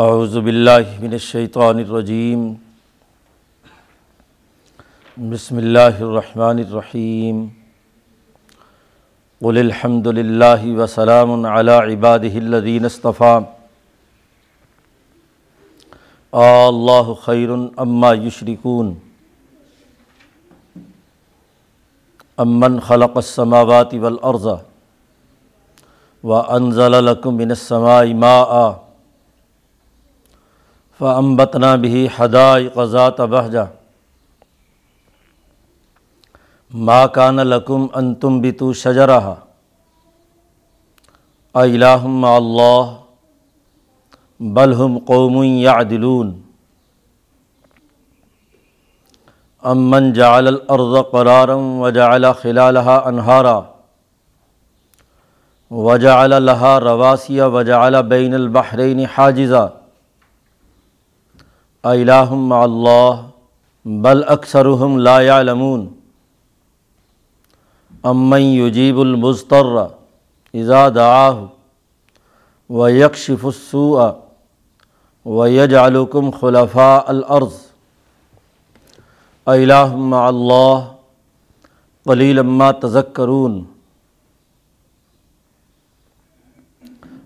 اعوذ باللہ من الشیطان الرجیم بسم اللہ الرحمن الرحیم قل الحمد للہ وسلام علی عبادہ الذین اصطفیٰ اللہ خیر اما یشرکون امن خلق السماوات والارض وانزل لکم من السماء ماء فانبتنا به حدائق ذات بہجہ ما کان لکم ان تنبتوا شجرها۔ الہ مع اللہ بل هم قوم یعدلون امن جعل الارض قرارا وجعل خلالها انہارا وجعل لها رواسي وجعل بين البحرين حاجزا۔ الہ مع اللہ بل اکثرهم لا يعلمون امن یجیب المضطر اذا دعاه ويكشف السوء ویجعلکم خلفاء الارض. الہ مع اللہ قلیل ما تذکرون.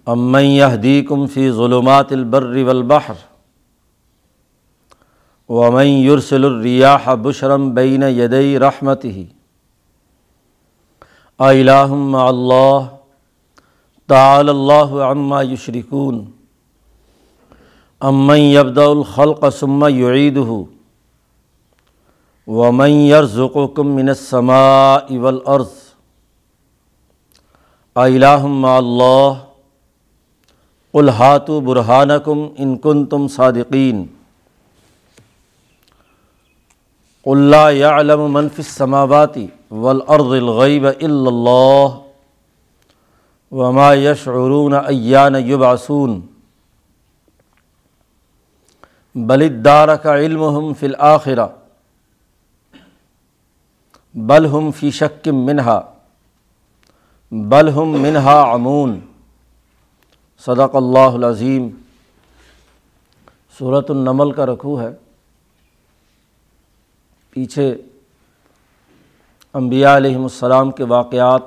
امن یہدیکم فی ظلمات البر والبحر. ومن یرسل الریاح بشرم بین یدی رحمتہ الہ مع اللہ تعالی اللہ عما یشرکون امن یبدا الخلق ثم یعیدہ ومن یرزقکم من السماء والارض الہ مع اللہ قل برہانکم ان کنتم صادقین قل لا يعلم من في السماوات والارض الغیب الا اللہ وما یشعرون ایان یبعثون بل ادارک علمهم فی الآخرہ بل ہم فی شک منہا بل ہم منہا عمون صدق اللہ العظیم صورت النمل کا رکھو ہے پیچھے انبیاء علیہم السلام کے واقعات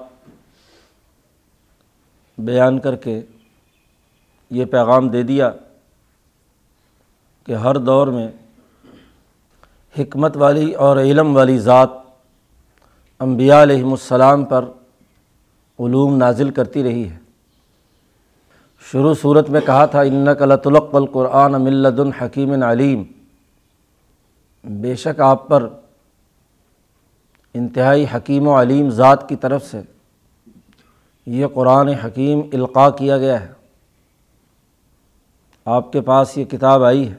بیان کر کے یہ پیغام دے دیا کہ ہر دور میں حکمت والی اور علم والی ذات انبیاء علیہم السلام پر علوم نازل کرتی رہی ہے۔ شروع صورت میں کہا تھا ان بے شک آپ پر انتہائی حکیم و علیم ذات کی طرف سے یہ قرآن حکیم القاع کیا گیا ہے۔ آپ کے پاس یہ کتاب آئی ہے۔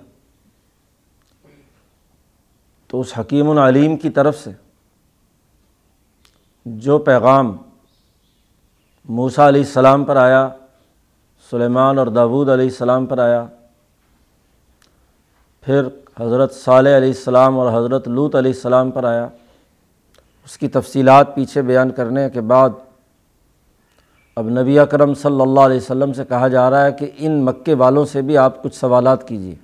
تو اس حکیم العلیم کی طرف سے جو پیغام موسیٰ علیہ السلام پر آیا، سلیمان اور داود علیہ السلام پر آیا، پھر حضرت صالح علیہ السلام اور حضرت لوت علیہ السلام پر آیا۔ اس کی تفصیلات پیچھے بیان کرنے کے بعد اب نبی اکرم صلی اللہ علیہ وسلم سے کہا جا رہا ہے کہ ان مکے والوں سے بھی آپ کچھ سوالات کیجیے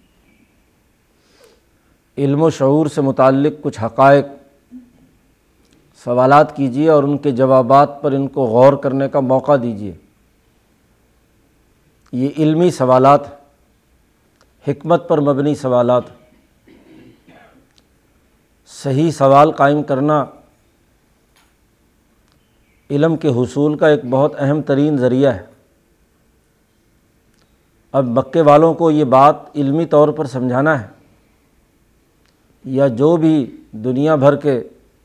علم و شعور سے متعلق کچھ حقائق سوالات کیجیے اور ان کے جوابات پر ان کو غور کرنے کا موقع دیجیے یہ علمی سوالات، حکمت پر مبنی سوالات۔ صحیح سوال قائم کرنا علم کے حصول کا ایک بہت اہم ترین ذریعہ ہے۔ اب مکے والوں کو یہ بات علمی طور پر سمجھانا ہے یا جو بھی دنیا بھر کے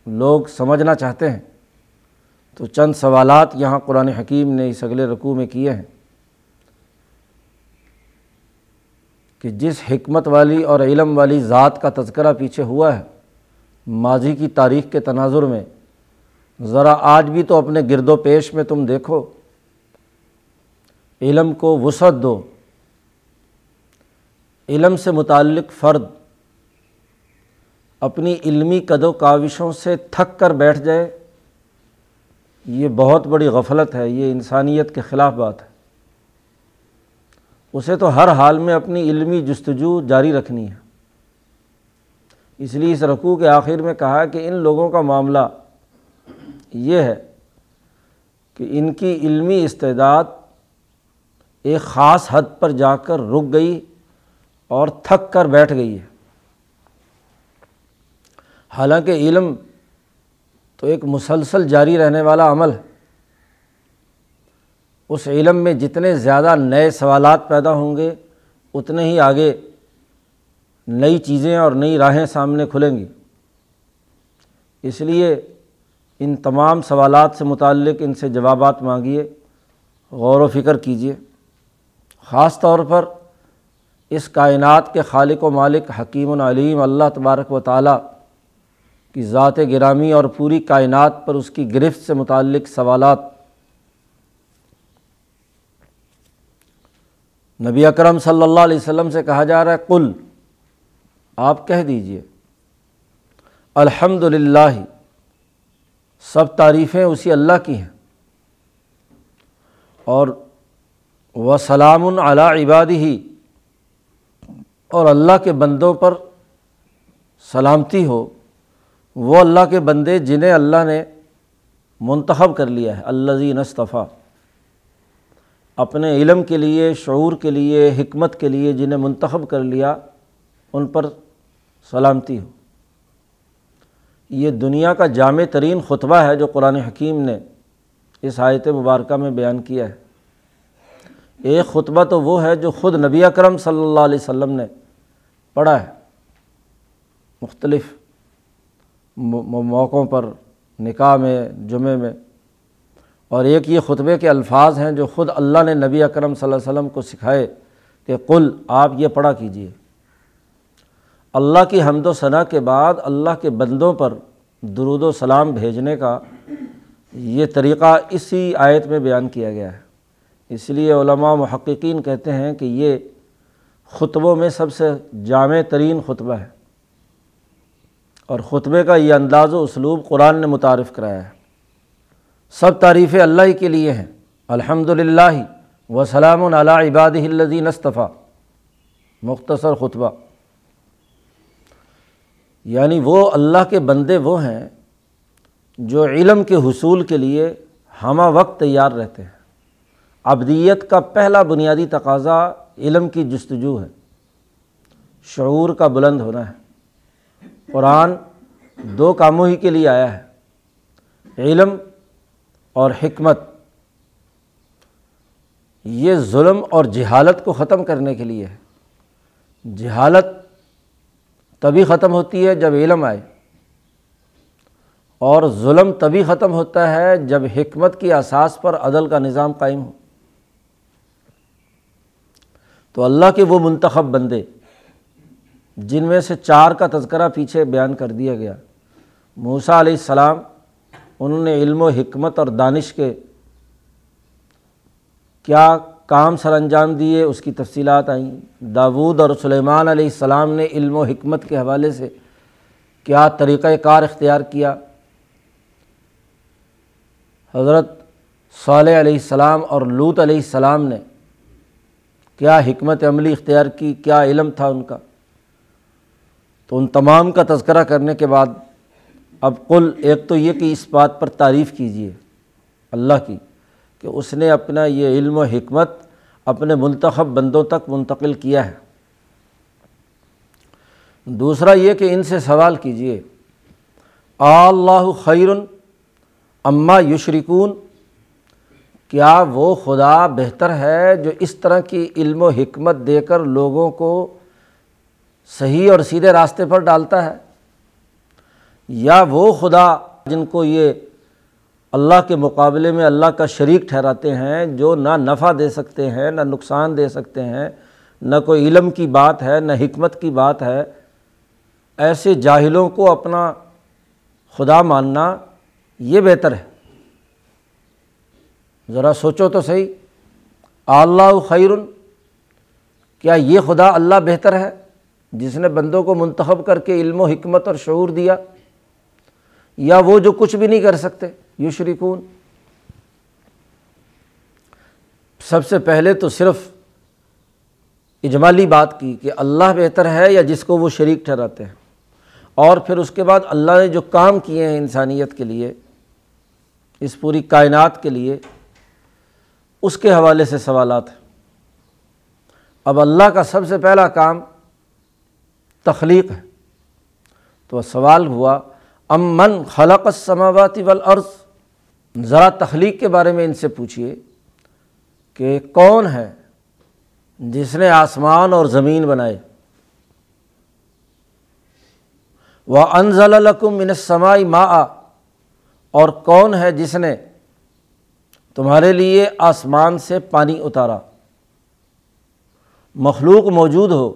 لوگ سمجھنا چاہتے ہیں، تو چند سوالات یہاں قرآن حکیم نے اس اگلے رقوع میں کیے ہیں کہ جس حکمت والی اور علم والی ذات کا تذکرہ پیچھے ہوا ہے ماضی کی تاریخ کے تناظر میں، ذرا آج بھی تو اپنے گرد و پیش میں تم دیکھو۔ علم کو وسعت دو۔ علم سے متعلق فرد اپنی علمی قد و کاوشوں سے تھک کر بیٹھ جائے، یہ بہت بڑی غفلت ہے، یہ انسانیت کے خلاف بات ہے۔ اسے تو ہر حال میں اپنی علمی جستجو جاری رکھنی ہے۔ اس لیے اس رقوع کے آخر میں کہا کہ ان لوگوں کا معاملہ یہ ہے کہ ان کی علمی استعداد ایک خاص حد پر جا کر رک گئی اور تھک کر بیٹھ گئی ہے۔ حالانکہ علم تو ایک مسلسل جاری رہنے والا عمل ہے۔ اس علم میں جتنے زیادہ نئے سوالات پیدا ہوں گے، اتنے ہی آگے نئی چیزیں اور نئی راہیں سامنے کھلیں گی۔ اس لیے ان تمام سوالات سے متعلق ان سے جوابات مانگیے، غور و فکر کیجیے۔ خاص طور پر اس کائنات کے خالق و مالک حکیم العلیم اللہ تبارک و تعالیٰ کی ذات گرامی اور پوری کائنات پر اس کی گرفت سے متعلق سوالات۔ نبی اکرم صلی اللہ علیہ وسلم سے کہا جا رہا ہے کل آپ کہہ دیجیے الحمد للہ سب تعریفیں اسی اللہ کی ہیں۔ اور وہ سلام علی عبادی ہی اور اللہ کے بندوں پر سلامتی ہو، وہ اللہ کے بندے جنہیں اللہ نے منتخب کر لیا ہے۔ اللہ نصطفیٰ اپنے علم کے لیے، شعور کے لیے، حکمت کے لیے جنہیں منتخب کر لیا، ان پر سلامتی ہو۔ یہ دنیا کا جامع ترین خطبہ ہے جو قرآن حکیم نے اس آیت مبارکہ میں بیان کیا ہے۔ ایک خطبہ تو وہ ہے جو خود نبی اکرم صلی اللہ علیہ وسلم نے پڑھا ہے۔ مختلف موقعوں پر، نکاح میں، جمعے میں۔ اور ایک یہ خطبے کے الفاظ ہیں جو خود اللہ نے نبی اکرم صلی اللہ علیہ وسلم کو سکھائے کہ کل آپ یہ پڑھا کیجیے اللہ کی حمد و ثناء کے بعد اللہ کے بندوں پر درود و سلام بھیجنے کا یہ طریقہ اسی آیت میں بیان کیا گیا ہے۔ اس لیے علماء محققین کہتے ہیں کہ یہ خطبوں میں سب سے جامع ترین خطبہ ہے۔ اور خطبے کا یہ انداز و اسلوب قرآن نے متعارف کرایا ہے۔ سب تعریفیں اللہ ہی کے لیے ہیں۔ الحمد للہ وسلام علی عباد الدین اصطفیٰ۔ مختصر خطبہ۔ یعنی وہ اللہ کے بندے وہ ہیں جو علم کے حصول کے لیے ہمہ وقت تیار رہتے ہیں۔ ابدیت کا پہلا بنیادی تقاضا علم کی جستجو ہے۔ شعور کا بلند ہونا ہے۔ قرآن دو کاموں ہی کے لیے آیا ہے۔ علم اور حکمت۔ یہ ظلم اور جہالت کو ختم کرنے کے لیے ہے۔ جہالت تبھی ختم ہوتی ہے جب علم آئے۔ اور ظلم تبھی ختم ہوتا ہے جب حکمت کی اساس پر عدل کا نظام قائم ہو۔ تو اللہ کے وہ منتخب بندے جن میں سے چار کا تذکرہ پیچھے بیان کر دیا گیا۔ موسا علیہ السلام، انہوں نے علم و حکمت اور دانش کے کیا کام سر انجام دیے، اس کی تفصیلات آئیں۔ داود اور سلیمان علیہ السلام نے علم و حکمت کے حوالے سے کیا طریقۂ کار اختیار کیا۔ حضرت صالح علیہ السلام اور لوت علیہ السلام نے کیا حکمت عملی اختیار کی، کیا علم تھا ان کا۔ تو ان تمام کا تذکرہ کرنے کے بعد اب کل ایک تو یہ کہ اس بات پر تعریف کیجیے اللہ کی۔ کہ اس نے اپنا یہ علم و حکمت اپنے منتخب بندوں تک منتقل کیا ہے۔ دوسرا یہ کہ ان سے سوال کیجیے اللہ خیرن اماں یشرکون، کیا وہ خدا بہتر ہے جو اس طرح کی علم و حکمت دے کر لوگوں کو صحیح اور سیدھے راستے پر ڈالتا ہے، یا وہ خدا جن کو یہ اللہ کے مقابلے میں اللہ کا شریک ٹھہراتے ہیں جو نہ نفع دے سکتے ہیں، نہ نقصان دے سکتے ہیں۔ نہ کوئی علم کی بات ہے، نہ حکمت کی بات ہے۔ ایسے جاہلوں کو اپنا خدا ماننا یہ بہتر ہے۔ ذرا سوچو تو صحیح۔ اللہ خیرن۔ کیا یہ خدا اللہ بہتر ہے؟ جس نے بندوں کو منتخب کر کے علم و حکمت اور شعور دیا۔ یا وہ جو کچھ بھی نہیں کر سکتے۔ یو شریکون سب سے پہلے تو صرف اجمالی بات کی کہ اللہ بہتر ہے یا جس کو وہ شریک ٹھہراتے ہیں۔ اور پھر اس کے بعد اللہ نے جو کام کیے ہیں انسانیت کے لیے، اس پوری کائنات کے لیے، اس کے حوالے سے سوالات ہیں۔ اب اللہ کا سب سے پہلا کام تخلیق ہے۔ تو سوال ہوا، ام خلق السماوات والارض؟ ذرا تخلیق کے بارے میں ان سے پوچھیے کہ کون ہے جس نے آسمان اور زمین بنائے؟ وہ انضل القم منسمائی ما اور کون ہے جس نے تمہارے لیے آسمان سے پانی اتارا؟ مخلوق موجود ہو،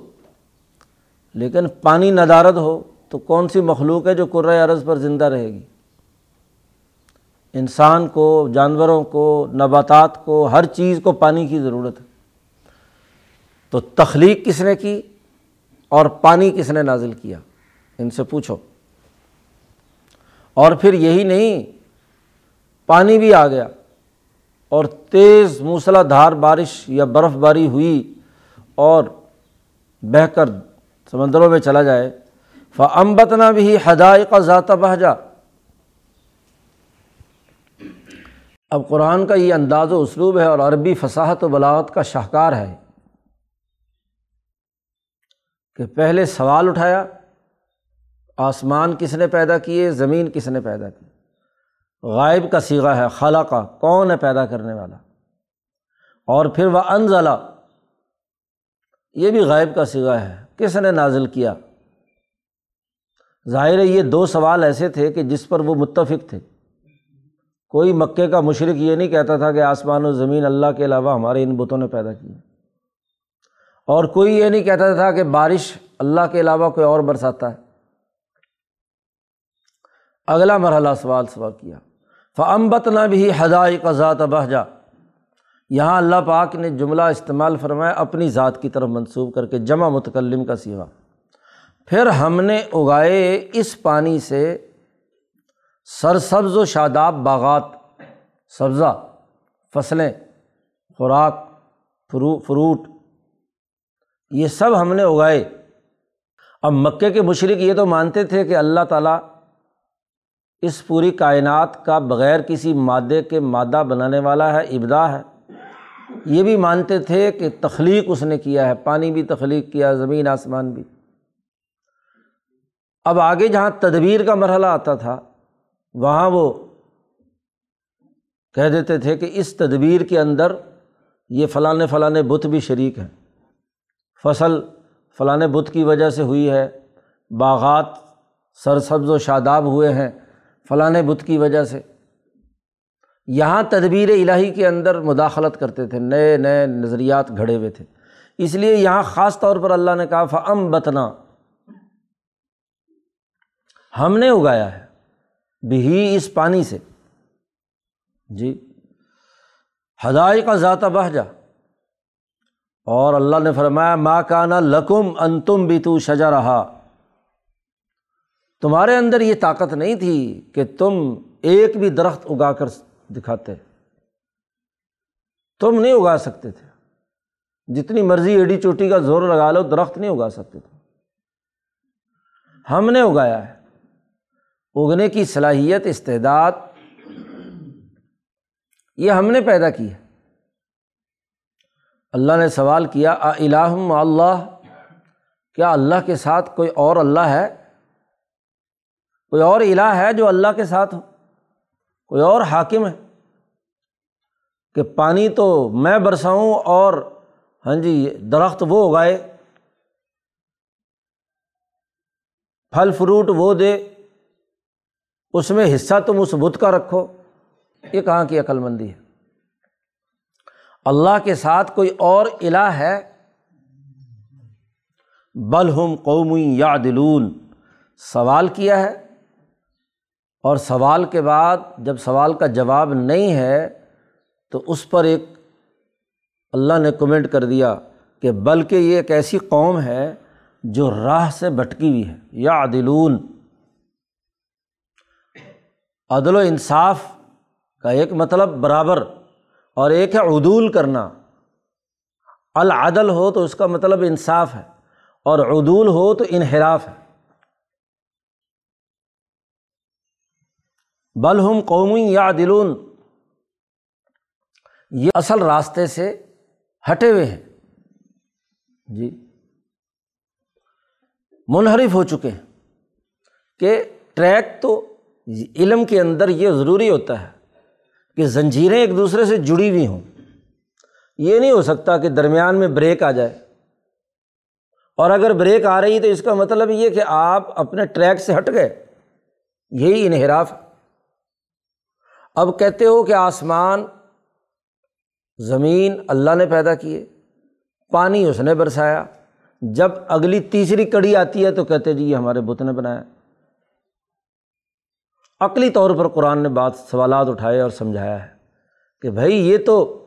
لیکن پانی ندارد ہو، تو کون سی مخلوق ہے جو قرۂۂ عرض پر زندہ رہے گی؟ انسان کو، جانوروں کو، نباتات کو، ہر چیز کو پانی کی ضرورت ہے۔ تو تخلیق کس نے کی اور پانی کس نے نازل کیا؟ ان سے پوچھو۔ اور پھر یہی نہیں، پانی بھی آ گیا اور تیز موسلا دھار بارش یا برف باری ہوئی اور بہہ کر سمندروں میں چلا جائے۔ فمبتنا بھی ہدایت ذاتہ بہجا اب قرآن کا یہ انداز و اسلوب ہے اور عربی فصاحت و بلاغت کا شاہکار ہے کہ پہلے سوال اٹھایا، آسمان کس نے پیدا کیے، زمین کس نے پیدا کی؟ غائب کا سیگا ہے خالہ کا کون ہے پیدا کرنے والا؟ اور پھر وہ انزلہ، یہ بھی غائب کا سگا ہے، کس نے نازل کیا؟ ظاہر ہے یہ دو سوال ایسے تھے کہ جس پر وہ متفق تھے۔ کوئی مکے کا مشرق یہ نہیں کہتا تھا کہ آسمان و زمین اللہ کے علاوہ ہمارے ان بتوں نے پیدا کیے اور کوئی یہ نہیں کہتا تھا کہ بارش اللہ کے علاوہ کوئی اور برساتا ہے۔ اگلا مرحلہ سوال سوال کیا۔ فمبت نہ بھی ہدائے کا ذات بہجا یہاں اللہ پاک نے جملہ استعمال فرمایا اپنی ذات کی طرف منسوخ کر کے، جمع متکلم کا سیوا۔ پھر ہم نے اگائے اس پانی سے سرسبز و شاداب باغات، سبزہ، فصلیں، خوراک، فرو، فروٹ، یہ سب ہم نے اگائے۔ اب مکے کے مشرق یہ تو مانتے تھے کہ اللہ تعالیٰ اس پوری کائنات کا بغیر کسی مادے کے مادہ بنانے والا ہے ابدا ہے۔ یہ بھی مانتے تھے کہ تخلیق اس نے کیا ہے، پانی بھی تخلیق کیا، زمین، آسمان بھی۔ اب آگے جہاں تدبیر کا مرحلہ آتا تھا وہاں وہ کہہ دیتے تھے کہ اس تدبیر کے اندر یہ فلاں فلاں بت بھی شریک ہیں۔ فصل فلاں بت کی وجہ سے ہوئی ہے، باغات سرسبز و شاداب ہوئے ہیں فلاں بت کی وجہ سے۔ یہاں تدبیر الہی کے اندر مداخلت کرتے تھے، نئے نئے نظریات گھڑے ہوئے تھے۔ اس لیے یہاں خاص طور پر اللہ نے کہا فم بتنا ہم نے اگایا ہے۔ بھی اس پانی سے۔ جی۔ ہدائی کا ذاتہ بہ جا اور اللہ نے فرمایا ماں کانا لکم انتم بھی تو شجا رہا تمہارے اندر یہ طاقت نہیں تھی کہ تم ایک بھی درخت اگا کر دکھاتے۔ تم نہیں اگا سکتے تھے۔ جتنی مرضی ایڈی چوٹی کا زور لگا لو، درخت نہیں اگا سکتے تھے۔ ہم نے اگایا ہے۔ اگنے کی صلاحیت، استعداد، یہ ہم نے پیدا کی ہے۔ اللہ نے سوال کیا الہم اللہ؟ کیا اللہ کے ساتھ کوئی اور اللہ ہے؟ کوئی اور الہ ہے جو اللہ کے ساتھ ہو؟ کوئی اور حاکم ہے؟ کہ پانی تو میں برساؤں اور ہاں جی درخت وہ اگائے، پھل، فروٹ وہ دے۔ اس میں حصہ تم اس بت کا رکھو۔ یہ کہاں کی عقل مندی ہے؟ اللہ کے ساتھ کوئی اور الہ ہے؟ بلہم قومی یا دلون سوال کیا ہے؟ اور سوال کے بعد جب سوال کا جواب نہیں ہے تو اس پر ایک اللہ نے کمنٹ کر دیا کہ بلکہ یہ ایک ایسی قوم ہے جو راہ سے بھٹکی ہوئی ہے۔ یا عدلون عدل و انصاف کا ایک مطلب برابر اور ایک ہے عدول کرنا۔ العدل ہو تو اس کا مطلب انصاف ہے اور عدول ہو تو انحراف ہے۔ بلہم قومی یا دلون یہ اصل راستے سے ہٹے ہوئے ہیں۔ جی۔ منحرف ہو چکے ہیں کہ ٹریک تو علم کے اندر یہ ضروری ہوتا ہے کہ زنجیریں ایک دوسرے سے جڑی ہوئی ہوں۔ یہ نہیں ہو سکتا کہ درمیان میں بریک آ جائے۔ اور اگر بریک آ رہی تو اس کا مطلب یہ کہ آپ اپنے ٹریک سے ہٹ گئے۔ یہی انحراف اب کہتے ہو کہ آسمان، زمین اللہ نے پیدا کیے، پانی اس نے برسایا۔ جب اگلی تیسری کڑی آتی ہے تو کہتے جی یہ ہمارے بت نے بنایا۔ عقلی طور پر قرآن نے بات سوالات اٹھائے اور سمجھایا ہے کہ بھائی یہ تو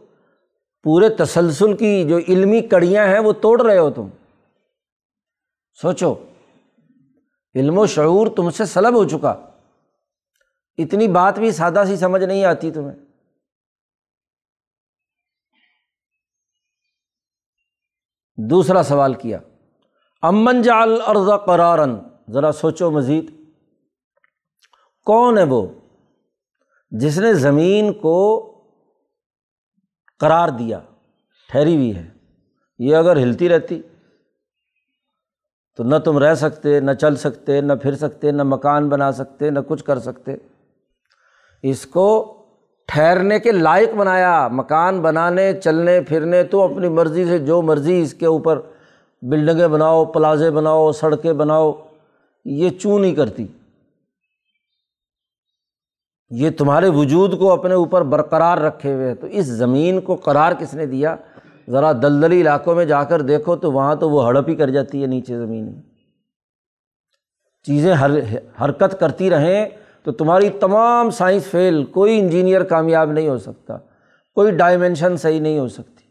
پورے تسلسل کی جو علمی کڑیاں ہیں وہ توڑ رہے ہو تم۔ سوچو، علم و شعور تم سے سلب ہو چکا۔ اتنی بات بھی سادہ سی سمجھ نہیں آتی تمہیں۔ دوسرا سوال کیا۔ امن جال ارض قرارن ذرا سوچو مزید۔ کون ہے وہ؟ جس نے زمین کو قرار دیا، ٹھہری ہوئی ہے۔ یہ اگر ہلتی رہتی تو نہ تم رہ سکتے، نہ چل سکتے، نہ پھر سکتے، نہ مکان بنا سکتے، نہ کچھ کر سکتے۔ اس کو ٹھہرنے کے لائق بنایا، مکان بنانے، چلنے، پھرنے، تو اپنی مرضی سے جو مرضی اس کے اوپر بلڈنگیں بناؤ، پلازے بناؤ، سڑکیں بناؤ، یہ چوں نہیں کرتی۔ یہ تمہارے وجود کو اپنے اوپر برقرار رکھے ہوئے تو اس زمین کو قرار کس نے دیا؟ ذرا دلدلی علاقوں میں جا کر دیکھو تو وہاں تو وہ ہڑپ ہی کر جاتی ہے نیچے زمین۔ میں چیزیں ہر حرکت کرتی رہیں تو تمہاری تمام سائنس فیل، کوئی انجینئر کامیاب نہیں ہو سکتا۔ کوئی ڈائمینشن صحیح نہیں ہو سکتی۔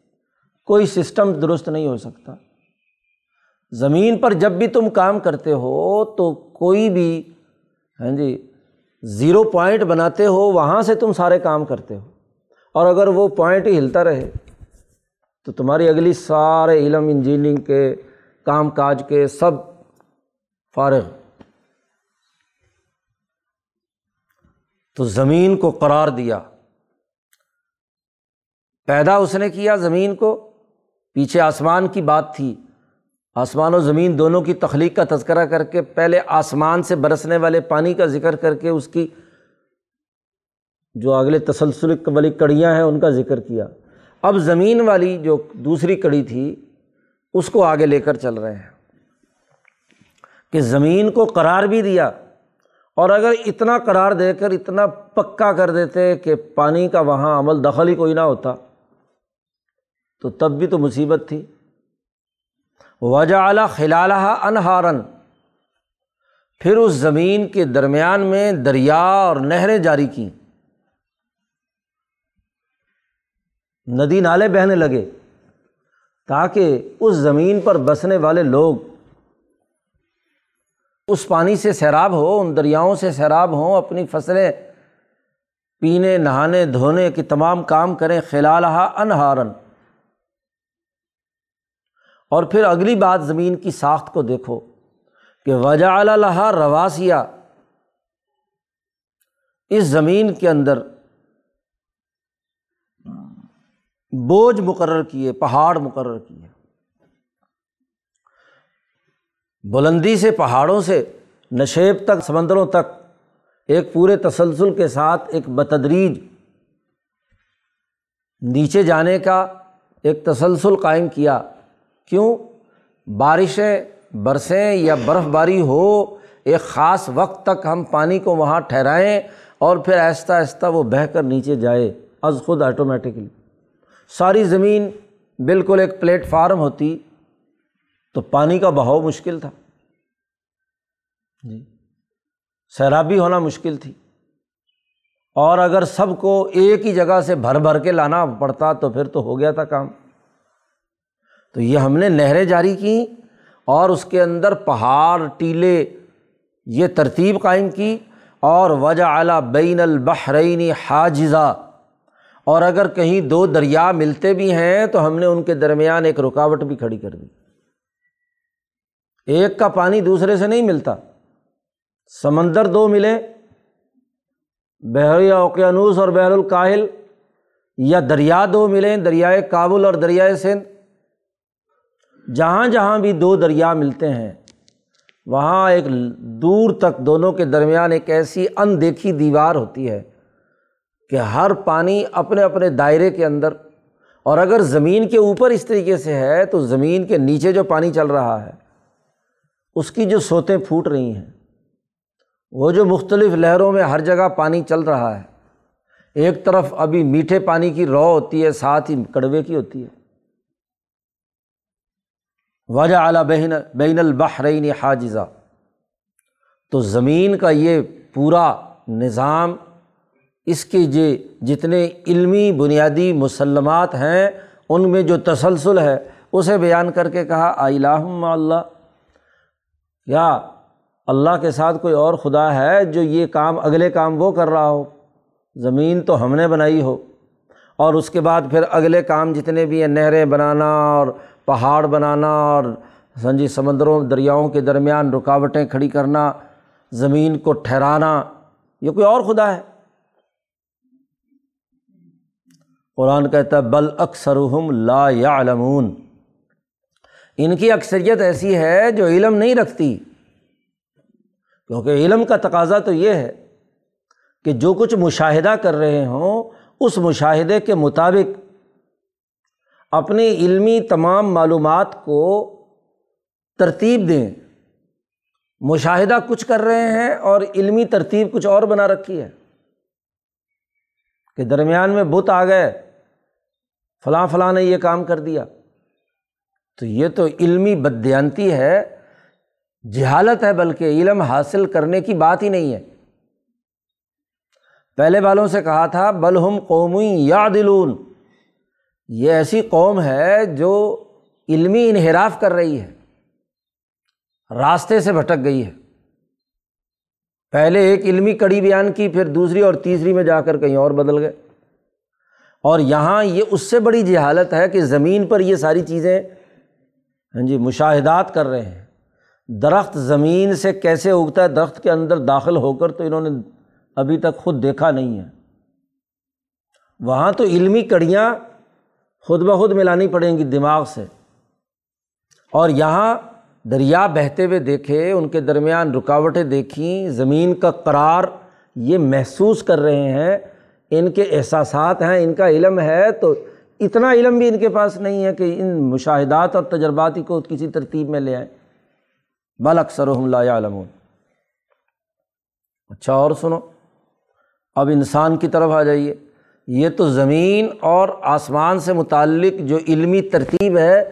کوئی سسٹم درست نہیں ہو سکتا۔ زمین پر جب بھی تم کام کرتے ہو تو کوئی بھی ہاں جی زیرو پوائنٹ بناتے ہو، وہاں سے تم سارے کام کرتے ہو۔ اور اگر وہ پوائنٹ ہی ہلتا رہے، تو تمہاری اگلی سارے علم، انجینئرنگ کے، کام کاج کے سب فارغ۔ تو زمین کو قرار دیا۔ پیدا اس نے کیا زمین کو؟ پیچھے آسمان کی بات تھی۔ آسمان و زمین دونوں کی تخلیق کا تذکرہ کر کے پہلے آسمان سے برسنے والے پانی کا ذکر کر کے اس کی جو اگلے تسلسل والی کڑیاں ہیں ان کا ذکر کیا۔ اب زمین والی جو دوسری کڑی تھی، اس کو آگے لے کر چل رہے ہیں۔ کہ زمین کو قرار بھی دیا، اور اگر اتنا قرار دے کر اتنا پکا کر دیتے کہ پانی کا وہاں عمل دخل ہی کوئی نہ ہوتا، تو تب بھی تو مصیبت تھی۔ وجہ اعلیٰ خلالہ انہارن پھر اس زمین کے درمیان میں دریا اور نہریں جاری کیں۔ ندی نالے بہنے لگے تاکہ اس زمین پر بسنے والے لوگ اس پانی سے سیراب ہو، ان دریاؤں سے سیراب ہوں، اپنی فصلیں پینے، نہانے، دھونے کے تمام کام کریں۔ خلالہ انہارن اور پھر اگلی بات زمین کی ساخت کو دیکھو کہ وجہ اللہ رواسیا اس زمین کے اندر بوجھ مقرر کیے، پہاڑ مقرر کیے۔ بلندی سے پہاڑوں سے، نشیب تک، سمندروں تک ایک پورے تسلسل کے ساتھ ایک بتدریج نیچے جانے کا ایک تسلسل قائم کیا۔ کیوں بارشیں برسیں یا برف باری ہو، ایک خاص وقت تک ہم پانی کو وہاں ٹھہرائیں اور پھر آہستہ آہستہ وہ بہہ کر نیچے جائے از خود آٹومیٹکلی ساری زمین بالکل ایک پلیٹ فارم ہوتی تو پانی کا بہاؤ مشکل تھا۔ جی۔ سیرابی ہونا مشکل تھی۔ اور اگر سب کو ایک ہی جگہ سے بھر بھر کے لانا پڑتا تو پھر تو ہو گیا تھا کام۔ تو یہ ہم نے نہریں جاری کیں اور اس کے اندر پہاڑ، ٹیلے، یہ ترتیب قائم کی اور وجہ اعلیٰ بین البحرین حاجزہ اور اگر کہیں دو دریا ملتے بھی ہیں تو ہم نے ان کے درمیان ایک رکاوٹ بھی کھڑی کر دی۔ ایک کا پانی دوسرے سے نہیں ملتا۔ سمندر دو ملے بحر اوقیانوس اور بحر الکاہل، یا دریا دو ملیں دریائے کابل اور دریائے سندھ۔ جہاں جہاں بھی دو دریا ملتے ہیں، وہاں ایک دور تک دونوں کے درمیان ایک ایسی اندیکھی دیوار ہوتی ہے کہ ہر پانی اپنے اپنے دائرے کے اندر، اور اگر زمین کے اوپر اس طریقے سے ہے تو زمین کے نیچے جو پانی چل رہا ہے، اس کی جو سوتیں پھوٹ رہی ہیں، وہ جو مختلف لہروں میں ہر جگہ پانی چل رہا ہے۔ ایک طرف ابھی میٹھے پانی کی رو ہوتی ہے، ساتھ ہی کڑوے کی ہوتی ہے۔ وجہ اعلیٰ بہن بین البحرین حاجزہ تو زمین کا یہ پورا نظام، اس کے یہ جی- جتنے علمی بنیادی مسلمات ہیں، ان میں جو تسلسل ہے، اسے بیان کر کے کہا الہم اللہ۔ یا اللہ کے ساتھ کوئی اور خدا ہے جو یہ کام، اگلے کام وہ کر رہا ہو۔ زمین تو ہم نے بنائی ہو۔ اور اس کے بعد پھر اگلے کام جتنے بھی ہیں، نہریں بنانا اور پہاڑ بنانا اور سنجی سمندروں، دریاؤں کے درمیان رکاوٹیں کھڑی کرنا، زمین کو ٹھہرانا، یہ کوئی اور خدا ہے؟ قرآن کہتا ہے، بل اکثر لا یا ان کی اکثریت ایسی ہے جو علم نہیں رکھتی۔ کیونکہ علم کا تقاضا تو یہ ہے کہ جو کچھ مشاہدہ کر رہے ہوں، اس مشاہدے کے مطابق اپنی علمی تمام معلومات کو ترتیب دیں۔ مشاہدہ کچھ کر رہے ہیں اور علمی ترتیب کچھ اور بنا رکھی ہے کہ درمیان میں بت آ گئے، فلاں فلاں نے یہ کام کر دیا۔ تو یہ تو علمی بدیانتی ہے، جہالت ہے، بلکہ علم حاصل کرنے کی بات ہی نہیں ہے۔ پہلے والوں سے کہا تھا بلہم قومی یا دلون یہ ایسی قوم ہے جو علمی انحراف کر رہی ہے، راستے سے بھٹک گئی ہے۔ پہلے ایک علمی کڑی بیان کی، پھر دوسری اور تیسری میں جا کر کہیں اور بدل گئے۔ اور یہاں یہ اس سے بڑی جہالت ہے کہ زمین پر یہ ساری چیزیں ہاں جی مشاہدات کر رہے ہیں۔ درخت زمین سے کیسے اگتا ہے؟ درخت کے اندر داخل ہو کر تو انہوں نے ابھی تک خود دیکھا نہیں ہے۔ وہاں تو علمی کڑیاں خود بخود ملانی پڑیں گی دماغ سے۔ اور یہاں دریا بہتے ہوئے دیکھے، ان کے درمیان رکاوٹیں دیکھیں، زمین کا قرار یہ محسوس کر رہے ہیں۔ ان کے احساسات ہیں، ان کا علم ہے، تو اتنا علم بھی ان کے پاس نہیں ہے کہ ان مشاہدات اور تجرباتی کو کسی ترتیب میں لے آئیں۔ بل اکثر لا علم اچھا اور سنو، اب انسان کی طرف آ جائیے۔ یہ تو زمین اور آسمان سے متعلق جو علمی ترتیب ہے،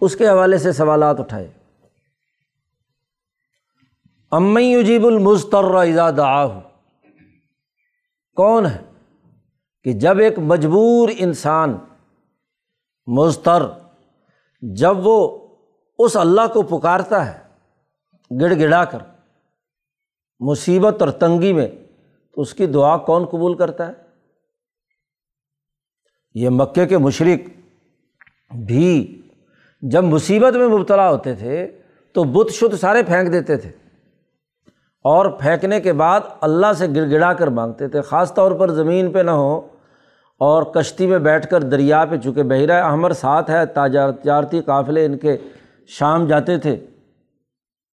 اس کے حوالے سے سوالات اٹھائے۔ امی اجیب المستر دعا کون ہے کہ جب ایک مجبور انسان مستر جب وہ اس اللہ کو پکارتا ہے گڑ گڑا کر، مصیبت اور تنگی میں، تو اس کی دعا کون قبول کرتا ہے؟ یہ مکے کے مشرق بھی جب مصیبت میں مبتلا ہوتے تھے تو بت شدھ سارے پھینک دیتے تھے اور پھینکنے کے بعد اللہ سے گڑ گڑا کر مانگتے تھے، خاص طور پر زمین پہ نہ ہو اور کشتی میں بیٹھ کر دریا پہ، چونکہ بحیرہ احمر ساتھ ہے تجارتی قافلے ان کے شام جاتے تھے۔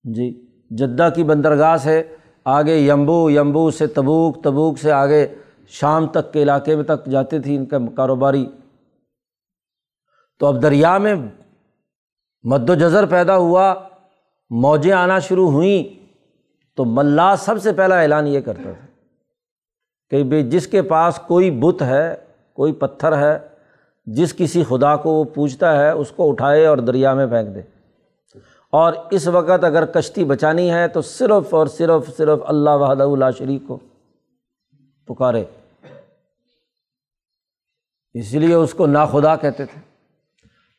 جی جدہ کی بندرگاہ سے آگے یمبو یمبو سے تبوک تبوک سے آگے شام تک کے علاقے میں تک جاتے تھے ان کا کاروباری۔ تو اب دریا میں مد و جذر پیدا ہوا، موجیں آنا شروع ہوئیں۔ تو ملا سب سے پہلا اعلان یہ کرتا تھا کہ بھائی جس کے پاس کوئی بت ہے، کوئی پتھر ہے، جس کسی خدا کو وہ پوچھتا ہے، اس کو اٹھائے اور دریا میں پھینک دے۔ اور اس وقت اگر کشتی بچانی ہے تو صرف اور صرف صرف اللہ وحدہ اللہ شریف کو پکارے۔ اس لیے اس کو ناخدا کہتے تھے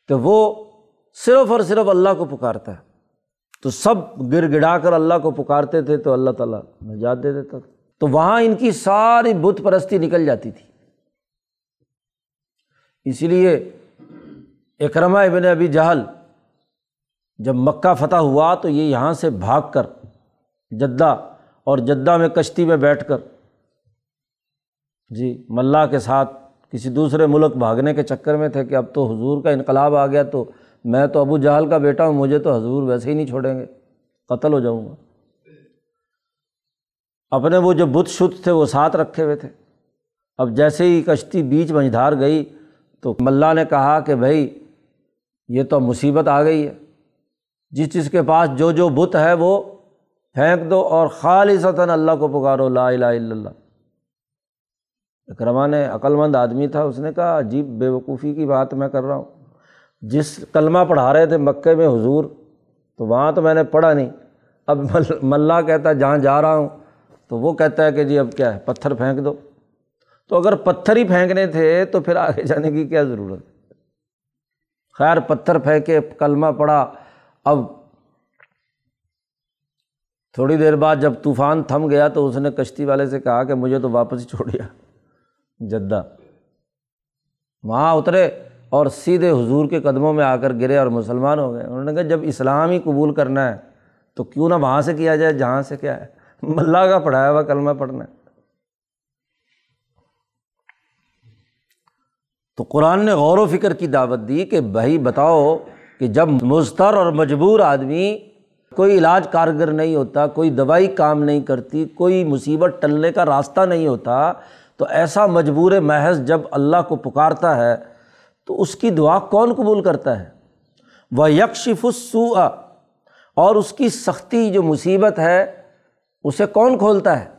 تو وہ صرف اور صرف اللہ کو پکارتا ہے۔ تو سب گر گڑا کر اللہ کو پکارتے تھے تو اللہ تعالیٰ نجات دے دیتا تھا۔ تو وہاں ان کی ساری بت پرستی نکل جاتی تھی۔ اسی لیے اکرما ابن ابی جہل جب مکہ فتح ہوا تو یہ یہاں سے بھاگ کر جدہ اور جدہ میں کشتی میں بیٹھ کر جی ملا کے ساتھ کسی دوسرے ملک بھاگنے کے چکر میں تھے کہ اب تو حضور کا انقلاب آ گیا تو میں تو ابو جہل کا بیٹا ہوں، مجھے تو حضور ویسے ہی نہیں چھوڑیں گے، قتل ہو جاؤں گا۔ اپنے وہ جو بت شدھ تھے وہ ساتھ رکھے ہوئے تھے۔ اب جیسے ہی کشتی بیچ منجھار گئی تو ملا نے کہا کہ بھائی، یہ تو مصیبت آ گئی ہے۔ جس چیز کے پاس جو جو بت ہے وہ پھینک دو اور خالصتاً اللہ کو پکارو، لا الہ الا اللہ۔ اکرما نے عقلمند آدمی تھا، اس نے کہا، عجیب بے وقوفی کی بات میں کر رہا ہوں۔ جس کلمہ پڑھا رہے تھے مکے میں حضور، تو وہاں تو میں نے پڑھا نہیں۔ اب ملا کہتا ہے جہاں جا رہا ہوں، تو وہ کہتا ہے کہ جی اب کیا ہے، پتھر پھینک دو۔ تو اگر پتھر ہی پھینکنے تھے، تو پھر آگے جانے کی کیا ضرورت؟ خیر، پتھر پھینکے، کلمہ پڑا اب تھوڑی دیر بعد جب طوفان تھم گیا، تو اس نے کشتی والے سے کہا کہ مجھے تو واپس ہی چھوڑ دیا۔ جدہ۔ وہاں اترے اور سیدھے حضور کے قدموں میں آ کر گرے اور مسلمان ہو گئے۔ انہوں نے کہا، جب اسلام ہی قبول کرنا ہے، تو کیوں نہ وہاں سے کیا جائے، جہاں سے کیا ہے؟ ملا کا پڑھایا ہوا کلمہ پڑھنا ہے۔ تو قرآن نے غور و فکر کی دعوت دی کہ بھائی بتاؤ کہ جب مضطر اور مجبور آدمی کوئی علاج کارگر نہیں ہوتا، کوئی دوائی کام نہیں کرتی، کوئی مصیبت ٹلنے کا راستہ نہیں ہوتا تو ایسا مجبور محض جب اللہ کو پکارتا ہے، تو اس کی دعا کون قبول کرتا ہے؟ وہ یکشف السوء، اور اس کی سختی جو مصیبت ہے، اسے کون کھولتا ہے؟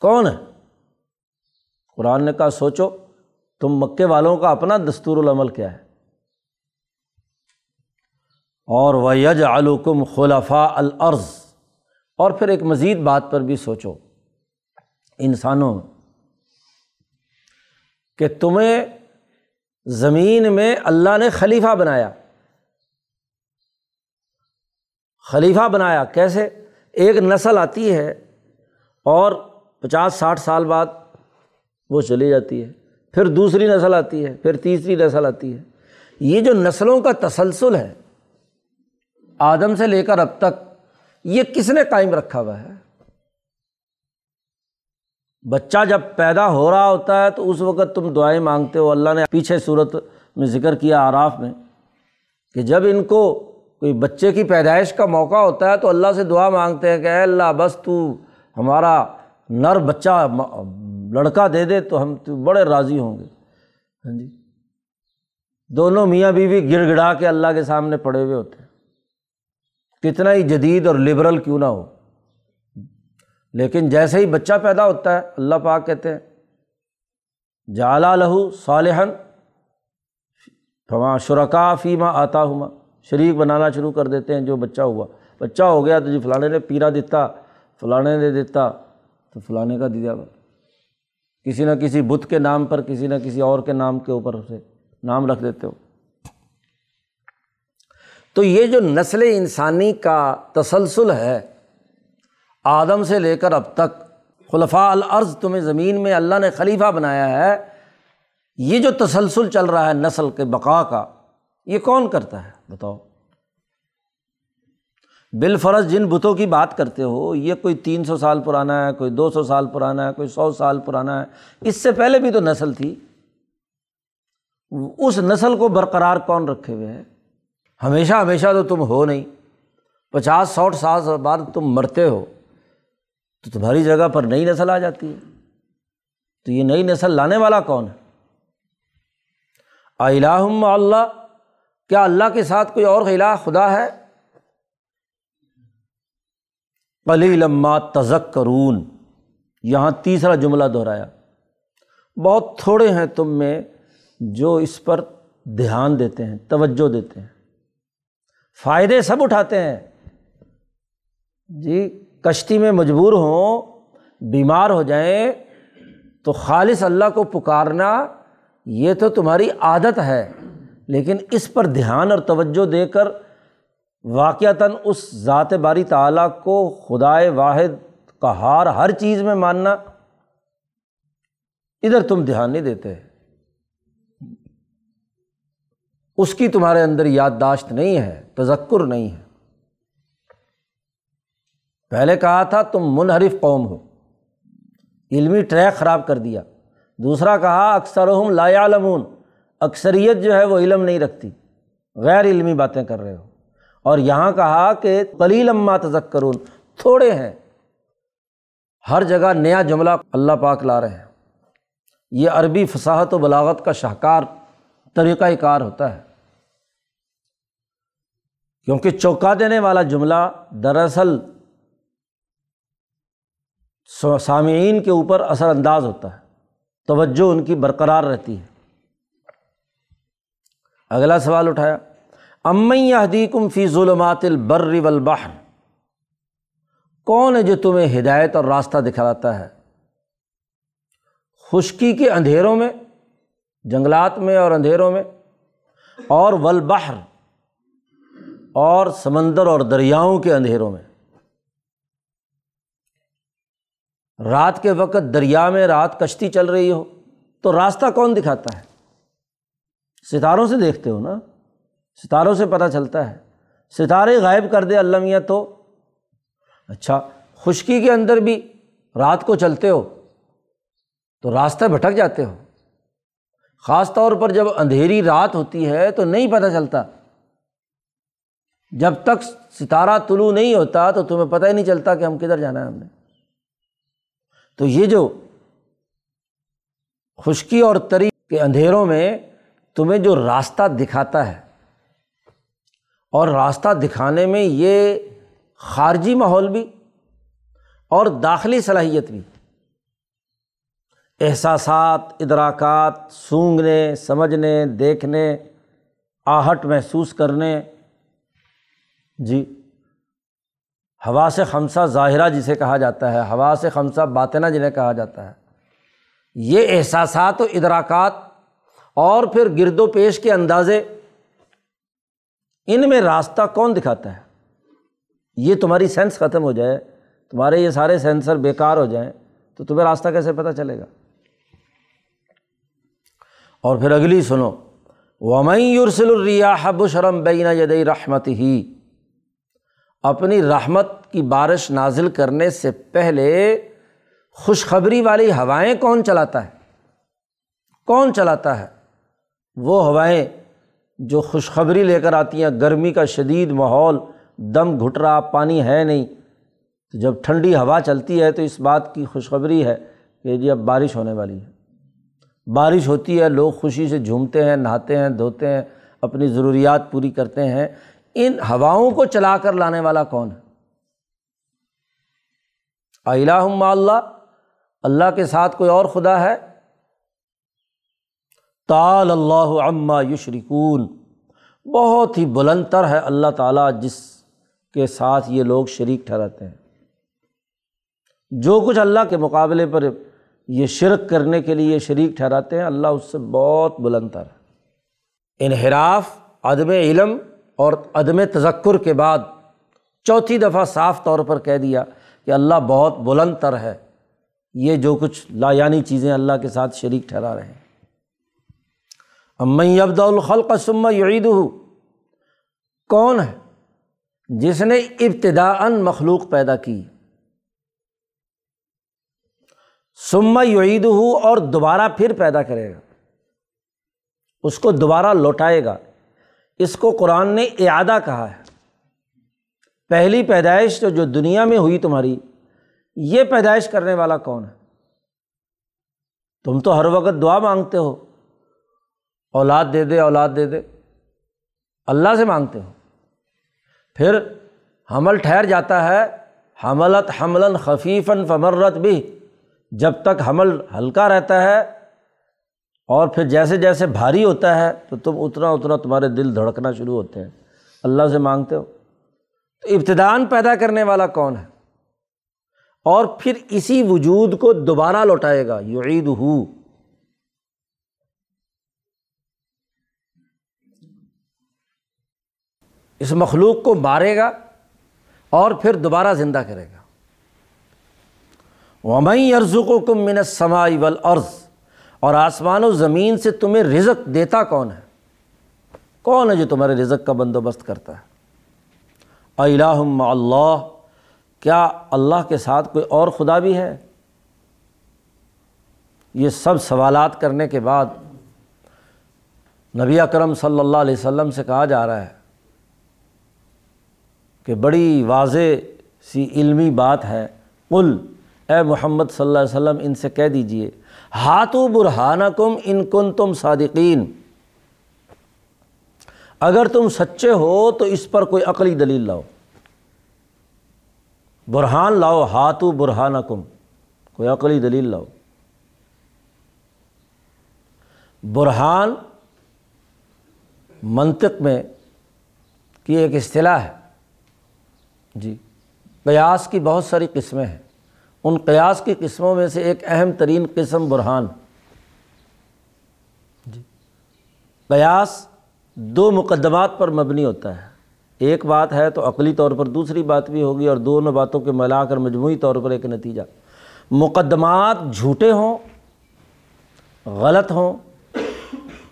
کون ہے؟ قرآن نے کہا، سوچو، تم مکے والوں کا اپنا دستور العمل کیا ہے؟ اور وہ یج علکم خلفاء العرض اور پھر ایک مزید بات پر بھی سوچو۔ انسانوں میں کہ تمہیں زمین میں اللہ نے خلیفہ بنایا۔ خلیفہ بنایا کیسے؟ ایک نسل آتی ہے اور پچاس ساٹھ سال بعد وہ چلی جاتی ہے، پھر دوسری نسل آتی ہے، پھر تیسری نسل آتی ہے۔ یہ جو نسلوں کا تسلسل ہے، آدم سے لے کر اب تک یہ کس نے قائم رکھا ہوا ہے؟ بچہ جب پیدا ہو رہا ہوتا ہے تو اس وقت تم دعائیں مانگتے ہو۔ اللہ نے پیچھے صورت میں ذکر کیا آراف میں کہ جب ان کو کوئی بچے کی پیدائش کا موقع ہوتا ہے تو اللہ سے دعا مانگتے ہیں کہ اے اللہ، بس تو ہمارا نر بچہ لڑکا دے دے تو ہم تو بڑے راضی ہوں گے۔ ہاں جی۔ دونوں میاں بیوی گڑ گڑا کے اللہ کے سامنے پڑے ہوئے ہوتے ہیں۔ کتنا ہی جدید اور لبرل کیوں نہ ہو۔ لیکن جیسے ہی بچہ پیدا ہوتا ہے، اللہ پاک کہتے ہیں جالا لہو صالحن فواں شرکا فیما آتا ہوا شریک بنانا شروع کر دیتے ہیں جو بچہ ہوا۔ بچہ ہو گیا تو جی فلانے نے پیرا دیتا فلانے نے دیتا تو فلانے کا دیا۔ کسی نہ کسی بت کے نام پر، کسی نہ کسی اور کے نام کے اوپر سے نام رکھ دیتے ہو۔ تو یہ جو نسل انسانی کا تسلسل ہے آدم سے لے کر اب تک خلفاء العرض تمہیں زمین میں اللہ نے خلیفہ بنایا ہے، یہ جو تسلسل چل رہا ہے نسل کے بقا کا، یہ کون کرتا ہے؟ بتاؤ۔ بالفرض جن بتوں کی بات کرتے ہو، یہ کوئی تین سو سال پرانا ہے، کوئی دو سو سال پرانا ہے، کوئی سو سال پرانا ہے، اس سے پہلے بھی تو نسل تھی۔ اس نسل کو برقرار کون رکھے ہوئے ہے ہمیشہ ہمیشہ تو تم ہو نہیں۔ پچاس، ساٹھ سال بعد تم مرتے ہو۔ تو تمہاری جگہ پر نئی نسل آ جاتی ہے۔ تو یہ نئی نسل لانے والا کون ہے؟ الہم اللہ، کیا اللہ کے ساتھ کوئی اور الہ خدا ہے؟ پلی لما تزک کرون یہاں تیسرا جملہ دہرایا۔ بہت تھوڑے ہیں تم میں جو اس پر دھیان دیتے ہیں، توجہ دیتے ہیں۔ فائدے سب اٹھاتے ہیں۔ جی کشتی میں مجبور ہوں، بیمار ہو جائیں، تو خالص اللہ کو پکارنا یہ تو تمہاری عادت ہے۔ لیکن اس پر دھیان اور توجہ دے کر واقعتاً اس ذات باری تعلیٰ کو خدائے واحد کا ہار ہر چیز میں ماننا، ادھر تم دھیان نہیں دیتے۔ اس کی تمہارے اندر یادداشت نہیں ہے، تذکر نہیں ہے۔ پہلے کہا تھا تم منحرف قوم ہو۔ علمی ٹریک خراب کر دیا۔ دوسرا کہا اکثر لا علمون اکثریت جو ہے وہ علم نہیں رکھتی۔ غیر علمی باتیں کر رہے ہو۔ اور یہاں کہا کہ قلیل اما تذکرون، تھوڑے ہیں۔ ہر جگہ نیا جملہ اللہ پاک لا رہے ہیں۔ یہ عربی فصاحت و بلاغت کا شاہکار طریقۂ کار ہوتا ہے۔ کیونکہ چوکا دینے والا جملہ دراصل سامعین کے اوپر اثر انداز ہوتا ہے۔ توجہ ان کی برقرار رہتی ہے۔ اگلا سوال اٹھایا۔ امئی حدیقم فی ظلمات البر والبحر۔ کون ہے جو تمہیں ہدایت اور راستہ دکھلاتا ہے؟ خشکی کے اندھیروں میں، جنگلات میں اور اندھیروں میں، اور ولبحر اور سمندر اور دریاؤں کے اندھیروں میں۔ رات کے وقت دریا میں رات کشتی چل رہی ہو، تو راستہ کون دکھاتا ہے؟ ستاروں سے دیکھتے ہو نا؟ ستاروں سے پتہ چلتا ہے۔ ستارے غائب کر دے اللہ میاں تو۔ اچھا خشکی کے اندر بھی رات کو چلتے ہو، تو راستہ بھٹک جاتے ہو۔ خاص طور پر جب اندھیری رات ہوتی ہے تو نہیں پتہ چلتا۔ جب تک ستارہ طلوع نہیں ہوتا تو تمہیں پتہ ہی نہیں چلتا کہ ہم کدھر جانا ہے ہم نے۔ تو یہ جو خشکی اور تری کے اندھیروں میں تمہیں جو راستہ دکھاتا ہے، اور راستہ دکھانے میں یہ خارجی ماحول بھی اور داخلی صلاحیت بھی۔ احساسات، ادراکات سونگنے سمجھنے، دیکھنے، آہٹ محسوس کرنے۔ جی۔ ہوا سے خمسہ ظاہرہ جسے کہا جاتا ہے، ہوا سے خمسہ باطنہ جنہیں کہا جاتا ہے۔ یہ احساسات و ادراکات اور پھر گرد و پیش کے اندازے، ان میں راستہ کون دکھاتا ہے؟ یہ تمہاری سینس ختم ہو جائے، تمہارے یہ سارے سینسر بیکار ہو جائیں تو تمہیں راستہ کیسے پتہ چلے گا؟ اور پھر اگلی سنو۔ ومئی یورسل الریاح بشرم بین یدئی رحمت ہی اپنی رحمت کی بارش نازل کرنے سے پہلے خوشخبری والی ہوائیں کون چلاتا ہے؟ کون چلاتا ہے؟ وہ ہوائیں جو خوشخبری لے کر آتی ہیں، گرمی کا شدید ماحول، دم گھٹ رہا، پانی ہے نہیں۔ تو جب ٹھنڈی ہوا چلتی ہے تو اس بات کی خوشخبری ہے کہ جی اب بارش ہونے والی ہے۔ بارش ہوتی ہے، لوگ خوشی سے جھومتے ہیں، نہاتے ہیں، دھوتے ہیں، اپنی ضروریات پوری کرتے ہیں۔ ان ہواؤں کو چلا کر لانے والا کون ہے؟ الہ اللہ اللہ کے ساتھ کوئی اور خدا ہے؟ تال اللہ عما یشرکون۔ بہت ہی بلند تر ہے اللہ تعالیٰ جس کے ساتھ یہ لوگ شریک ٹھہراتے ہیں۔ جو کچھ اللہ کے مقابلے پر یہ شرک کرنے کے لیے شریک ٹھہراتے ہیں، اللہ اس سے بہت بلند تر ہے۔ انحراف، عدم علم اور عدم تذکر کے بعد چوتھی دفعہ صاف طور پر کہہ دیا کہ اللہ بہت بلند تر ہے۔ یہ جو کچھ لا یعنی چیزیں اللہ کے ساتھ شریک ٹھہرا رہے ہیں۔ امئی ابد الخلق سما یعید کون ہے جس نے ابتدا ان مخلوق پیدا کی؟ سما یعید ہو اور دوبارہ پھر پیدا کرے گا۔ اس کو دوبارہ لوٹائے گا۔ اس کو قرآن نے اعادہ کہا ہے۔ پہلی پیدائش جو دنیا میں ہوئی تمہاری، یہ پیدائش کرنے والا کون ہے؟ تم تو ہر وقت دعا مانگتے ہو۔ اولاد دے دے، اولاد دے دے۔ اللہ سے مانگتے ہو۔ پھر حمل ٹھہر جاتا ہے۔ حملت حمل خفیفاً فمرت بھی جب تک حمل ہلکا رہتا ہے اور پھر جیسے جیسے بھاری ہوتا ہے تو تم اتنا اتنا تمہارے دل دھڑکنا شروع ہوتے ہیں۔ اللہ سے مانگتے ہو۔ تو ابتدان پیدا کرنے والا کون ہے؟ اور پھر اسی وجود کو دوبارہ لوٹائے گا۔ یو عید ہو اس مخلوق کو مارے گا اور پھر دوبارہ زندہ کرے گا۔ ومئی ارزق و کم من سمائی ول عرض اور آسمان و زمین سے تمہیں رزق دیتا کون ہے؟ کون ہے جو تمہارے رزق کا بندوبست کرتا ہے؟ الہم اللہ، کیا اللہ کے ساتھ کوئی اور خدا بھی ہے؟ یہ سب سوالات کرنے کے بعد نبی اکرم صلی اللہ علیہ وسلم سے کہا جا رہا ہے کہ بڑی واضح سی علمی بات ہے، قل اے محمد صلی اللہ علیہ وسلم، ان سے کہہ دیجیے ہاتھو برہانکم ان کن تم صادقین۔ اگر تم سچے ہو تو اس پر کوئی عقلی دلیل لاؤ۔ برہان لاؤ ہاتھو برہانکم، کوئی عقلی دلیل لاؤ۔ برہان منطق میں کی ایک اصطلاح ہے۔ جی قیاس کی بہت ساری قسمیں ہیں۔ ان قیاس کی قسموں میں سے ایک اہم ترین قسم برہان۔ جی۔ قیاس دو مقدمات پر مبنی ہوتا ہے۔ ایک بات ہے تو عقلی طور پر، دوسری بات بھی ہوگی اور دونوں باتوں کے ملا کر مجموعی طور پر ایک نتیجہ۔ مقدمات جھوٹے ہوں، غلط ہوں،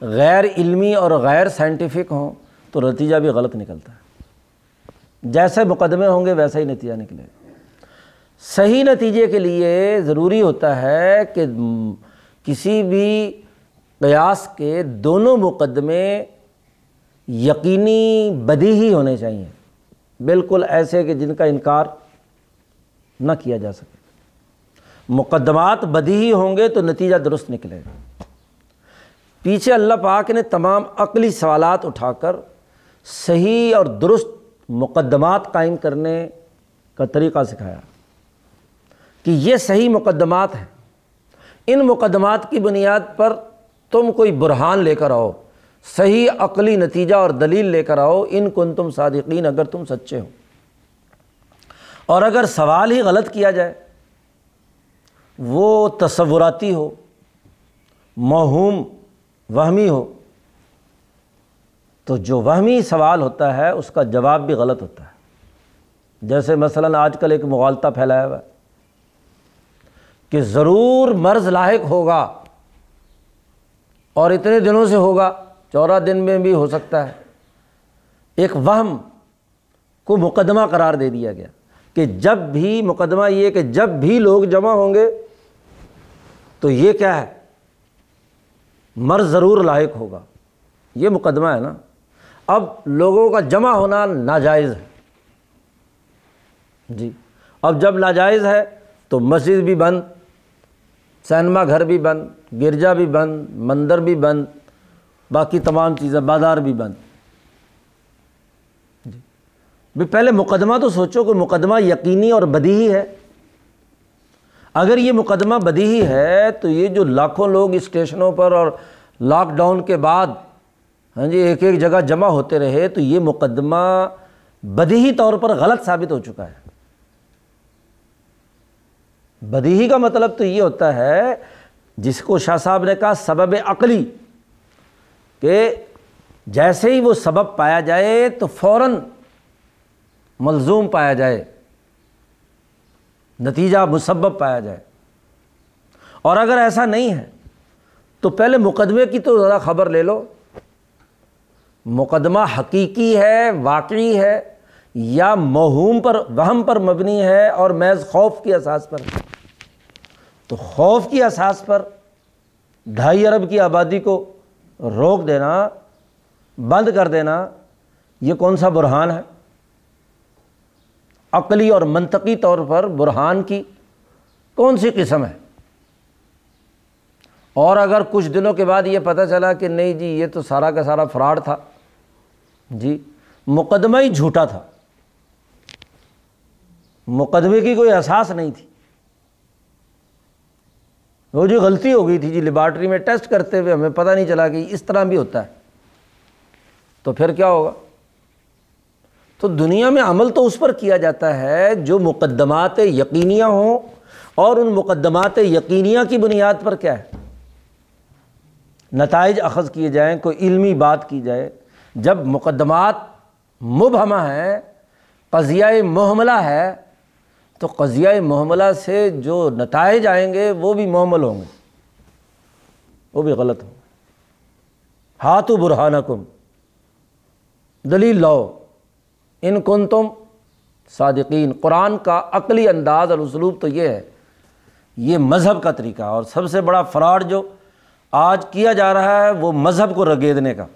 غیر علمی اور غیر سائنٹیفک ہوں، تو نتیجہ بھی غلط نکلتا ہے۔ جیسے مقدمے ہوں گے ویسا ہی نتیجہ نکلے گا۔ صحیح نتیجے کے لیے ضروری ہوتا ہے کہ کسی بھی قیاس کے دونوں مقدمے یقینی بدی ہی ہونے چاہئیں بالکل ایسے کہ جن کا انکار نہ کیا جا سکے۔ مقدمات بدی ہی ہوں گے تو نتیجہ درست نکلے گا۔ پیچھے اللہ پاک نے تمام عقلی سوالات اٹھا کر صحیح اور درست مقدمات قائم کرنے کا طریقہ سکھایا۔ کہ یہ صحیح مقدمات ہیں۔ ان مقدمات کی بنیاد پر تم کوئی برہان لے کر آؤ، صحیح عقلی نتیجہ اور دلیل لے کر آؤ، ان کن تم صادقین اگر تم سچے ہو۔ اور اگر سوال ہی غلط کیا جائے، وہ تصوراتی ہو موہوم وہمی ہو، تو جو وہمی سوال ہوتا ہے، اس کا جواب بھی غلط ہوتا ہے۔ جیسے مثلاً آج کل ایک مغالطہ پھیلایا ہوا ہے۔ کہ ضرور مرض لاحق ہوگا اور اتنے دنوں سے ہوگا، چودہ دن میں بھی ہو سکتا ہے۔ ایک وہم کو مقدمہ قرار دے دیا گیا کہ جب بھی، مقدمہ یہ کہ جب بھی لوگ جمع ہوں گے تو یہ کیا ہے؟ مرض ضرور لاحق ہوگا۔ یہ مقدمہ ہے نا۔ اب لوگوں کا جمع ہونا ناجائز ہے۔ جی۔ اب جب ناجائز ہے تو مسجد بھی بند سینما گھر بھی بند، گرجا بھی بند، مندر بھی بند، باقی تمام چیزیں، بازار بھی بند۔ جی۔ بھی پہلے مقدمہ تو سوچو کہ مقدمہ یقینی اور بدی ہے۔ اگر یہ مقدمہ بدی ہے تو یہ جو لاکھوں لوگ اسٹیشنوں پر اور لاک ڈاؤن کے بعد ہاں جی ایک ایک جگہ جمع ہوتے رہے تو یہ مقدمہ بدی طور پر غلط ثابت ہو چکا ہے۔ بدی کا مطلب تو یہ ہوتا ہے، جس کو شاہ صاحب نے کہا سبب عقلی، کہ جیسے ہی وہ سبب پایا جائے تو فوراً ملزوم پایا جائے، نتیجہ مسبب پایا جائے۔ اور اگر ایسا نہیں ہے تو پہلے مقدمے کی تو ذرا خبر لے لو۔ مقدمہ حقیقی ہے، واقعی ہے، یا مہوم پر، وہم پر مبنی ہے اور محض خوف کی اساس پر۔ ہے تو خوف کی اساس پر ڈھائی ارب کی آبادی کو روک دینا، بند کر دینا، یہ کون سا برہان ہے؟ عقلی اور منطقی طور پر برہان کی کون سی قسم ہے؟ اور اگر کچھ دنوں کے بعد یہ پتہ چلا کہ نہیں جی یہ تو سارا کا سارا فراڈ تھا جی مقدمہ ہی جھوٹا تھا، مقدمے کی کوئی احساس نہیں تھی۔ وہ جو غلطی ہو گئی تھی جی لیبارٹری میں ٹیسٹ کرتے ہوئے ہمیں پتہ نہیں چلا کہ اس طرح بھی ہوتا ہے۔ تو پھر کیا ہوگا؟ تو دنیا میں عمل تو اس پر کیا جاتا ہے جو مقدمات یقینیہ ہوں اور ان مقدمات یقینیہ کی بنیاد پر کیا ہے؟ نتائج اخذ کیے جائیں، کوئی علمی بات کی جائے۔ جب مقدمات مبہمہ ہیں، قضیہ محملہ ہے تو قضیہ محملہ سے جو نتائج آئیں گے وہ بھی محمل ہوں گے۔ وہ بھی غلط ہوں ہاتھ و برہانہ کم دلیل لو ان کن تم صادقین۔ قرآن کا عقلی انداز اور اسلوب تو یہ ہے۔ یہ مذہب کا طریقہ اور سب سے بڑا فراڈ جو آج کیا جا رہا ہے وہ مذہب کو رگیدنے کا،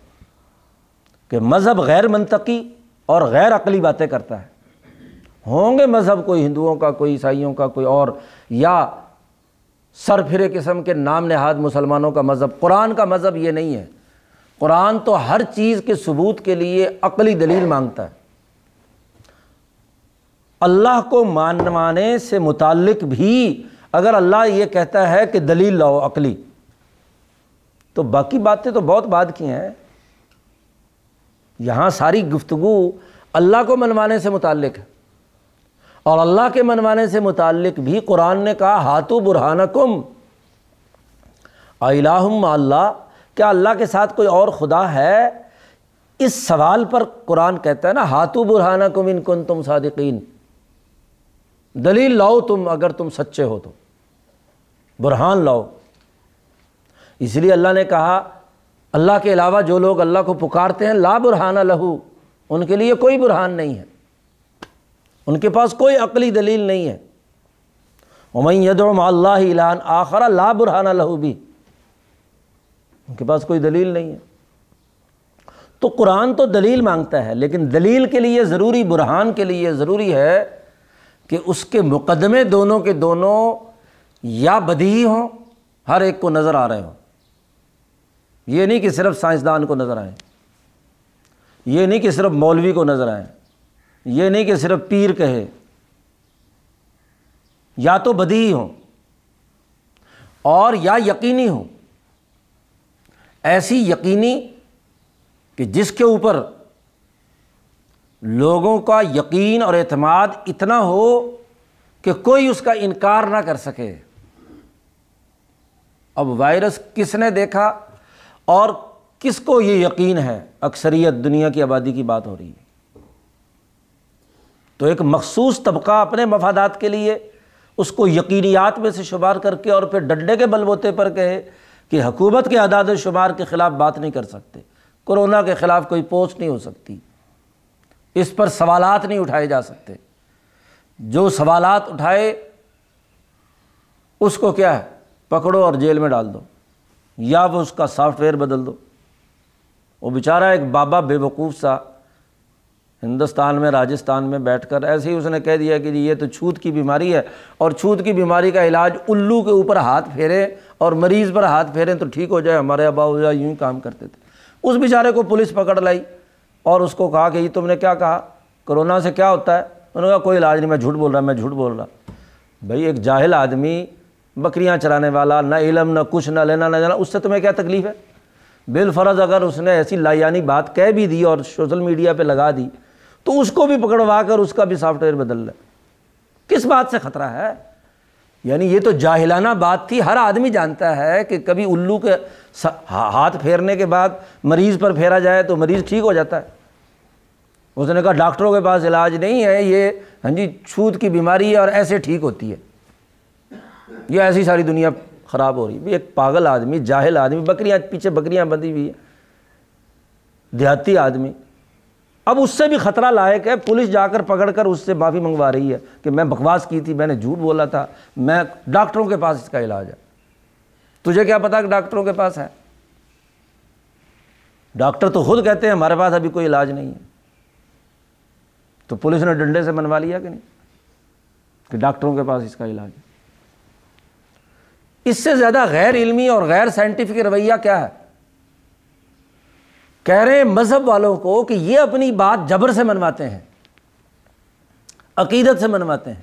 کہ مذہب غیر منطقی اور غیر عقلی باتیں کرتا ہے۔ ہوں گے مذہب کوئی ہندوؤں کا، کوئی عیسائیوں کا، کوئی اور، یا سر پھرے قسم کے نام نہاد مسلمانوں کا مذہب۔ قرآن کا مذہب یہ نہیں ہے۔ قرآن تو ہر چیز کے ثبوت کے لیے عقلی دلیل مانگتا ہے۔ اللہ کو مانوانے سے متعلق بھی اگر اللہ یہ کہتا ہے کہ دلیل لاؤ عقلی، تو باقی باتیں تو بہت بات کی ہیں۔ یہاں ساری گفتگو اللہ کو منوانے سے متعلق ہے۔ اور اللہ کے منوانے سے متعلق بھی قرآن نے کہا ہاتھو برہانہ کم اللہ۔ کیا اللہ کے ساتھ کوئی اور خدا ہے؟ اس سوال پر قرآن کہتا ہے نا ہاتھو برہانہ کم ان کن تم صادقین۔ دلیل لاؤ تم اگر تم سچے ہو تو۔ برہان لاؤ۔ اس لیے اللہ نے کہا، اللہ کے علاوہ جو لوگ اللہ کو پکارتے ہیں، لا برہانہ لہو۔ ان کے لیے کوئی برہان نہیں ہے۔ ان کے پاس کوئی عقلی دلیل نہیں ہے۔ یدعو اللہ اعلان آخرا لا برہانہ لہو بھی ان کے پاس کوئی دلیل نہیں ہے۔ تو قرآن تو دلیل مانگتا ہے، لیکن دلیل کے لیے ضروری، برہان کے لیے ضروری ہے کہ اس کے مقدمے دونوں کے دونوں یا بدی ہوں، ہر ایک کو نظر آ رہے ہوں۔ یہ نہیں کہ صرف سائنسدان کو نظر آئیں، یہ نہیں کہ صرف مولوی کو نظر آئیں۔ یہ نہیں کہ صرف پیر کہے، یا تو بدی ہوں اور یا یقینی ہوں۔ ایسی یقینی کہ جس کے اوپر لوگوں کا یقین اور اعتماد اتنا ہو کہ کوئی اس کا انکار نہ کر سکے۔ اب وائرس کس نے دیکھا اور کس کو یہ یقین ہے؟ اکثریت دنیا کی آبادی کی بات ہو رہی ہے۔ تو ایک مخصوص طبقہ اپنے مفادات کے لیے اس کو یقینیات میں سے شمار کر کے اور پھر ڈنڈے کے بل بوتے پر کہے کہ حکومت کے اعداد و شمار کے خلاف بات نہیں کر سکتے۔ کرونا کے خلاف کوئی پوسٹ نہیں ہو سکتی۔ اس پر سوالات نہیں اٹھائے جا سکتے۔ جو سوالات اٹھائے، اس کو کیا ہے؟ پکڑو اور جیل میں ڈال دو۔ یا وہ اس کا سافٹ ویئر بدل دو۔ وہ بیچارہ ایک بابا بے وقوف سا ہندوستان میں، راجستھان میں بیٹھ کر ایسے ہی اس نے کہہ دیا کہ جی یہ تو چھوت کی بیماری ہے اور چھوت کی بیماری کا علاج الو کے اوپر ہاتھ پھیرے اور مریض پر ہاتھ پھیریں تو ٹھیک ہو جائے، ہمارے ابا ہو جائے یوں ہی کام کرتے تھے۔ اس بیچارے کو پولیس پکڑ لائی اور اس کو کہا کہ یہ تم نے کیا کہا؟ کرونا سے کیا ہوتا ہے؟ انہوں نے کہا کوئی علاج نہیں، میں جھوٹ بول رہا، میں جھوٹ بول رہا۔ بھائی ایک جاہل آدمی بکریاں چرانے والا، نہ علم، نہ کچھ، نہ لینا، نہ جانا، اس سے تمہیں کیا تکلیف ہے؟ بالفرض اگر اس نے ایسی لایانی بات کہہ بھی دی اور سوشل میڈیا پہ لگا دی تو اس کو بھی پکڑوا کر اس کا بھی سافٹ ویئر بدل لے۔ کس بات سے خطرہ ہے؟ یعنی یہ تو جاہلانہ بات تھی۔ ہر آدمی جانتا ہے کہ کبھی الو کے ہاتھ پھیرنے کے بعد مریض پر پھیرا جائے تو مریض ٹھیک ہو جاتا ہے۔ اس نے کہا ڈاکٹروں کے پاس علاج نہیں ہے، یہ ہاں جی چھوت کی بیماری ہے اور ایسے ٹھیک ہوتی ہے۔ یہ ایسی ساری دنیا خراب ہو رہی ہے۔ ایک پاگل آدمی، جاہل آدمی، بکریاں، پیچھے بکریاں بندھی ہوئی ہے دیہاتی آدمی۔ اب اس سے بھی خطرہ لائق ہے، پولیس جا کر پکڑ کر اس سے معافی منگوا رہی ہے کہ میں بکواس کی تھی، میں نے جھوٹ بولا تھا، میں ڈاکٹروں کے پاس اس کا علاج ہے۔ تجھے کیا پتا کہ ڈاکٹروں کے پاس ہے؟ ڈاکٹر تو خود کہتے ہیں ہمارے پاس ابھی کوئی علاج نہیں ہے۔ تو پولیس نے ڈنڈے سے منوا لیا کہ نہیں؟ کہ ڈاکٹروں کے پاس اس کا علاج ہے۔ اس سے زیادہ غیر علمی اور غیر سائنٹیفک رویہ کیا ہے؟ کہہ رہے ہیں مذہب والوں کو کہ یہ اپنی بات جبر سے منواتے ہیں، عقیدت سے منواتے ہیں۔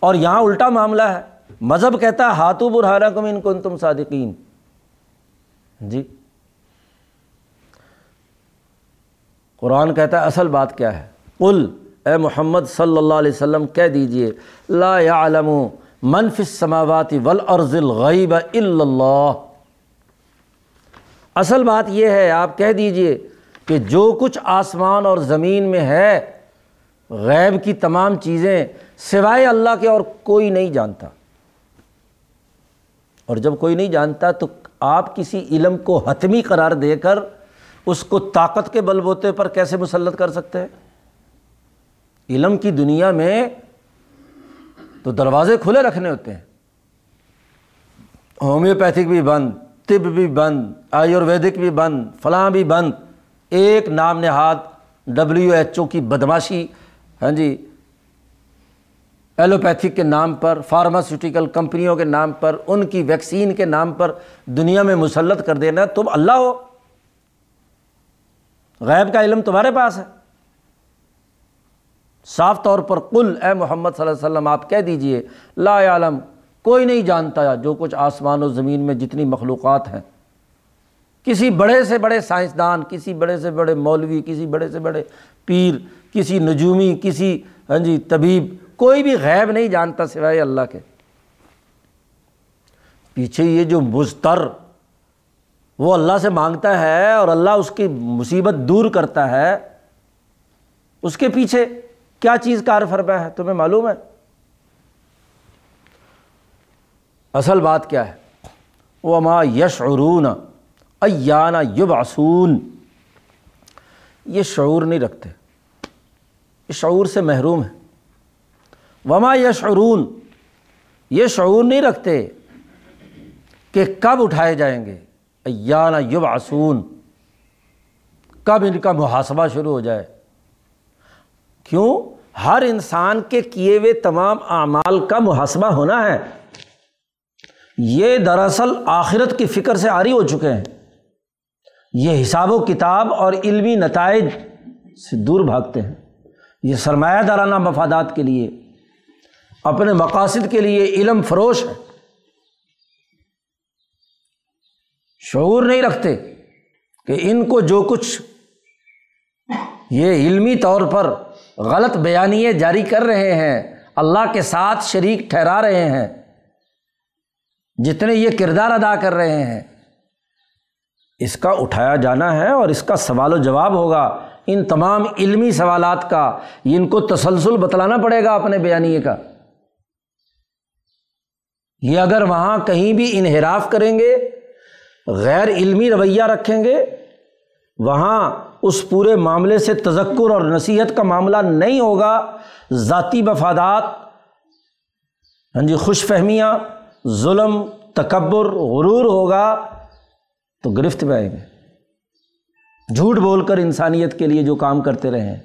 اور یہاں الٹا معاملہ ہے۔ مذہب کہتا ہے ہاتھو برہارا کم ان کن تم صادقین۔ جی۔ قرآن کہتا ہے، اصل بات کیا ہے؟ قل، اے محمد صلی اللہ علیہ وسلم، کہہ دیجیے، لا يعلم من فی السماوات والارض الغیب الا اللہ۔ اصل بات یہ ہے، آپ کہہ دیجیے کہ جو کچھ آسمان اور زمین میں ہے، غیب کی تمام چیزیں سوائے اللہ کے اور کوئی نہیں جانتا۔ اور جب کوئی نہیں جانتا تو آپ کسی علم کو حتمی قرار دے کر اس کو طاقت کے بل بوتے پر کیسے مسلط کر سکتے ہیں؟ علم کی دنیا میں تو دروازے کھلے رکھنے ہوتے ہیں۔ ہومیوپیتھک بھی بند۔ طب بھی بند، آیورویدک بھی بند، فلاں بھی بند، ایک نام نہاد ڈبلیو ایچ او کی بدماشی ہاں جی ایلوپیتھک کے نام پر، فارماسیوٹیکل کمپنیوں کے نام پر، ان کی ویکسین کے نام پر دنیا میں مسلط کر دینا، تم اللہ ہو۔ غیب کا علم تمہارے پاس ہے۔ صاف طور پر کل اے محمد صلی اللہ علیہ وسلم، آپ کہہ دیجیے، لا عالم کوئی نہیں جانتا جو کچھ آسمان و زمین میں جتنی مخلوقات ہیں۔ کسی بڑے سے بڑے سائنسدان، کسی بڑے سے بڑے مولوی، کسی بڑے سے بڑے پیر، کسی نجومی، کسی ہاں جی طبیب، کوئی بھی غیب نہیں جانتا سوائے اللہ کے۔ پیچھے یہ جو مستر وہ اللہ سے مانگتا ہے اور اللہ اس کی مصیبت دور کرتا ہے۔ اس کے پیچھے کیا چیز کار فرما ہے؟ تمہیں معلوم ہے؟ اصل بات کیا ہے؟ وہ ماں یش عرون آسون یہ شعور نہیں رکھتے۔ یہ شعور سے محروم ہے وما یشعرون یہ شعور نہیں رکھتے کہ کب اٹھائے جائیں گے۔ ایانہ یب آسون کب ان کا محاسبہ شروع ہو جائے۔ کیوں؟ ہر انسان کے کیے ہوئے تمام اعمال کا محاسبہ ہونا ہے۔ یہ دراصل آخرت کی فکر سے آری ہو چکے ہیں۔ یہ حساب و کتاب اور علمی نتائج سے دور بھاگتے ہیں۔ یہ سرمایہ دارانہ مفادات کے لیے، اپنے مقاصد کے لیے علم فروش ہے۔ شعور نہیں رکھتے کہ ان کو جو کچھ یہ علمی طور پر غلط بیانیے جاری کر رہے ہیں، اللہ کے ساتھ شریک ٹھہرا رہے ہیں۔ جتنے یہ کردار ادا کر رہے ہیں، اس کا اٹھایا جانا ہے اور اس کا سوال و جواب ہوگا۔ ان تمام علمی سوالات کا، ان کو تسلسل بتلانا پڑے گا اپنے بیانیے کا۔ یہ اگر وہاں کہیں بھی انحراف کریں گے، غیر علمی رویہ رکھیں گے، وہاں اس پورے معاملے سے تذکر اور نصیحت کا معاملہ نہیں ہوگا، ذاتی مفادات ہاں جی خوش فہمیاں ظلم، تکبر، غرور ہوگا تو گرفت میں آئیں گے۔ جھوٹ بول کر انسانیت کے لیے جو کام کرتے رہے ہیں،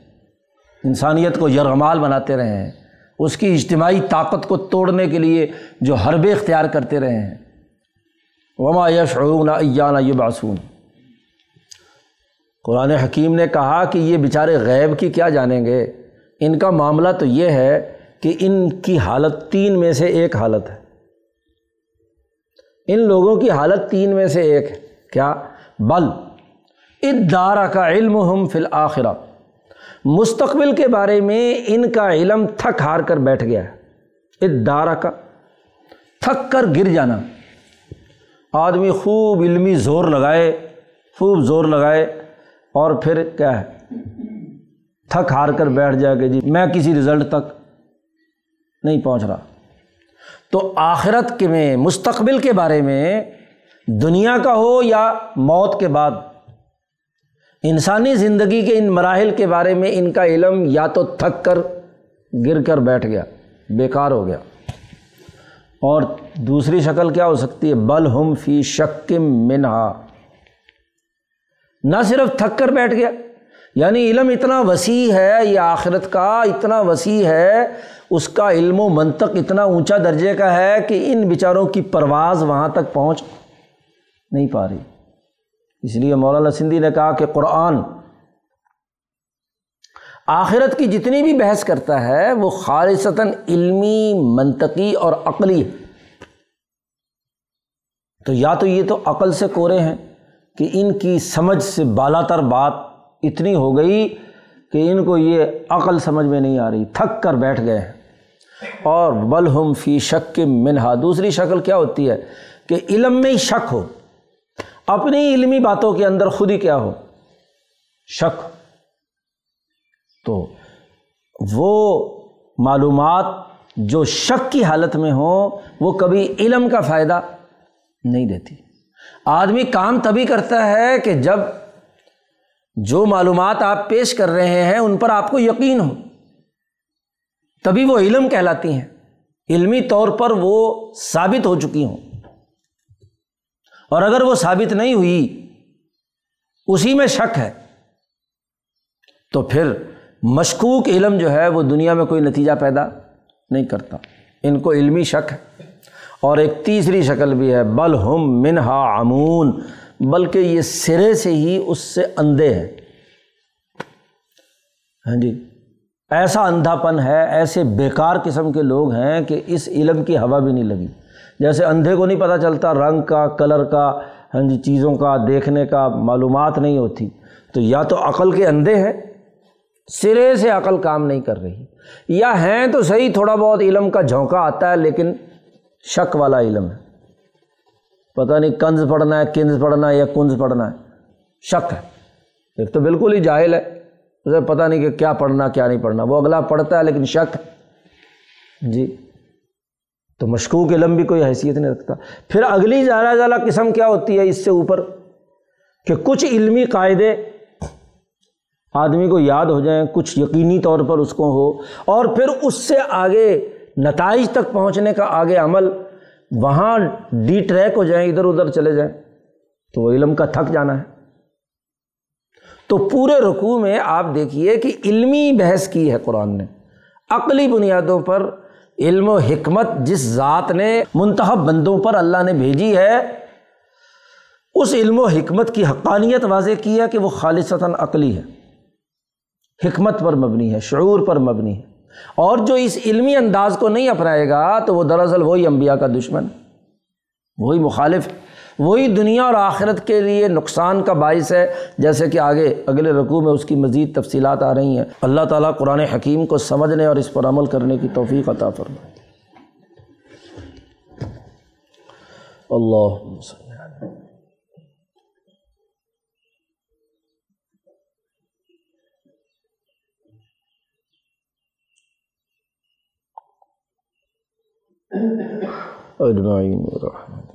انسانیت کو یرغمال بناتے رہے ہیں، اس کی اجتماعی طاقت کو توڑنے کے لیے جو حربے اختیار کرتے رہے ہیں۔ وما یشعرون ایانہ یہ باسون قرآن حکیم نے کہا کہ یہ بیچارے غیب کی کیا جانیں گے؟ ان کا معاملہ تو یہ ہے کہ ان کی حالت تین میں سے ایک حالت ہے۔ ان لوگوں کی حالت تین میں سے ایک ہے۔ کیا؟ بل، ادارہ کا علم ہم فی الآخرہ مستقبل کے بارے میں ان کا علم تھک ہار کر بیٹھ گیا ہے۔ ادارہ کا، تھک کر گر جانا۔ آدمی خوب علمی زور لگائے، خوب زور لگائے اور پھر کیا ہے؟ تھک ہار کر بیٹھ جائے کہ جی میں کسی رزلٹ تک نہیں پہنچ رہا۔ تو آخرت کے میں، مستقبل کے بارے میں، دنیا کا ہو یا موت کے بعد، انسانی زندگی کے ان مراحل کے بارے میں ان کا علم یا تو تھک کر، گر کر بیٹھ گیا، بیکار ہو گیا۔ اور دوسری شکل کیا ہو سکتی ہے؟ بل ہم فی شک منہا۔ نہ صرف تھک کر بیٹھ گیا یعنی علم اتنا وسیع ہے، یہ آخرت کا اتنا وسیع ہے اس کا علم و منطق اتنا اونچا درجے کا ہے کہ ان بیچاروں کی پرواز وہاں تک پہنچ نہیں پا رہی۔ اس لیے مولانا سندھی نے کہا کہ قرآن آخرت کی جتنی بھی بحث کرتا ہے، وہ خالصتاً علمی، منطقی اور عقلی تو یا تو یہ تو عقل سے کورے ہیں کہ ان کی سمجھ سے بالا تر بات اتنی ہو گئی کہ ان کو یہ عقل سمجھ میں نہیں آ رہی، تھک کر بیٹھ گئے ہیں۔ اور بلہم فی شک کے منہا۔ دوسری شکل کیا ہوتی ہے کہ علم میں ہی شک ہو، اپنی علمی باتوں کے اندر خود ہی کیا ہو؟ شک۔ تو وہ معلومات جو شک کی حالت میں ہوں وہ کبھی علم کا فائدہ نہیں دیتی۔ آدمی کام تبھی کرتا ہے کہ جب جو معلومات آپ پیش کر رہے ہیں، ان پر آپ کو یقین ہو۔ تبھی وہ علم کہلاتی ہیں۔ علمی طور پر وہ ثابت ہو چکی ہوں۔ اور اگر وہ ثابت نہیں ہوئی، اسی میں شک ہے۔ تو پھر مشکوک علم جو ہے، وہ دنیا میں کوئی نتیجہ پیدا نہیں کرتا۔ ان کو علمی شک ہے۔ اور ایک تیسری شکل بھی ہے، بل ہم منہا امون بلکہ یہ سرے سے ہی اس سے اندھے ہیں۔ ہاں جی۔ ایسا اندھا پن ہے، ایسے بیکار قسم کے لوگ ہیں کہ اس علم کی ہوا بھی نہیں لگی۔ جیسے اندھے کو نہیں پتہ چلتا رنگ کا، کلر کا ہاں جی چیزوں کا، دیکھنے کا معلومات نہیں ہوتی۔ تو یا تو عقل کے اندھے ہیں، سرے سے عقل کام نہیں کر رہی۔ یا ہیں تو صحیح تھوڑا بہت علم کا جھونکا آتا ہے، لیکن شک والا علم ہے۔ پتہ نہیں کنز پڑھنا ہے، کنز پڑھنا ہے یا کنز پڑھنا ہے۔ شک ہے۔ ایک تو بالکل ہی جاہل ہے۔ اسے پتہ نہیں کہ کیا پڑھنا، کیا نہیں پڑھنا۔ وہ اگلا پڑھتا ہے لیکن شک۔ جی۔ تو مشکوک علم بھی کوئی حیثیت نہیں رکھتا۔ پھر اگلی زیادہ زیادہ قسم کیا ہوتی ہے اس سے اوپر؟ کہ کچھ علمی قاعدے آدمی کو یاد ہو جائیں، کچھ یقینی طور پر اس کو ہو اور پھر اس سے آگے، نتائج تک پہنچنے کا آگے عمل، وہاں ڈی ٹریک ہو جائیں، ادھر ادھر چلے جائیں، تو وہ علم کا تھک جانا ہے۔ تو پورے رقوع میں آپ دیکھیے کہ علمی بحث کی ہے قرآن نے۔ عقلی بنیادوں پر علم و حکمت جس ذات نے منتخب بندوں پر اللہ نے بھیجی ہے، اس علم و حکمت کی حقانیت واضح کی ہے کہ وہ خالصتاً عقلی ہے۔ حکمت پر مبنی ہے، شعور پر مبنی ہے۔ اور جو اس علمی انداز کو نہیں اپنائے گا تو وہ دراصل وہی امبیا کا دشمن، وہی مخالف وہی دنیا اور آخرت کے لیے نقصان کا باعث ہے، جیسے کہ آگے اگلے رقوع میں اس کی مزید تفصیلات آ رہی ہیں۔ اللہ تعالیٰ قرآن حکیم کو سمجھنے اور اس پر عمل کرنے کی توفیق عطا فرمائے۔ اللہ اجمعین رحمت۔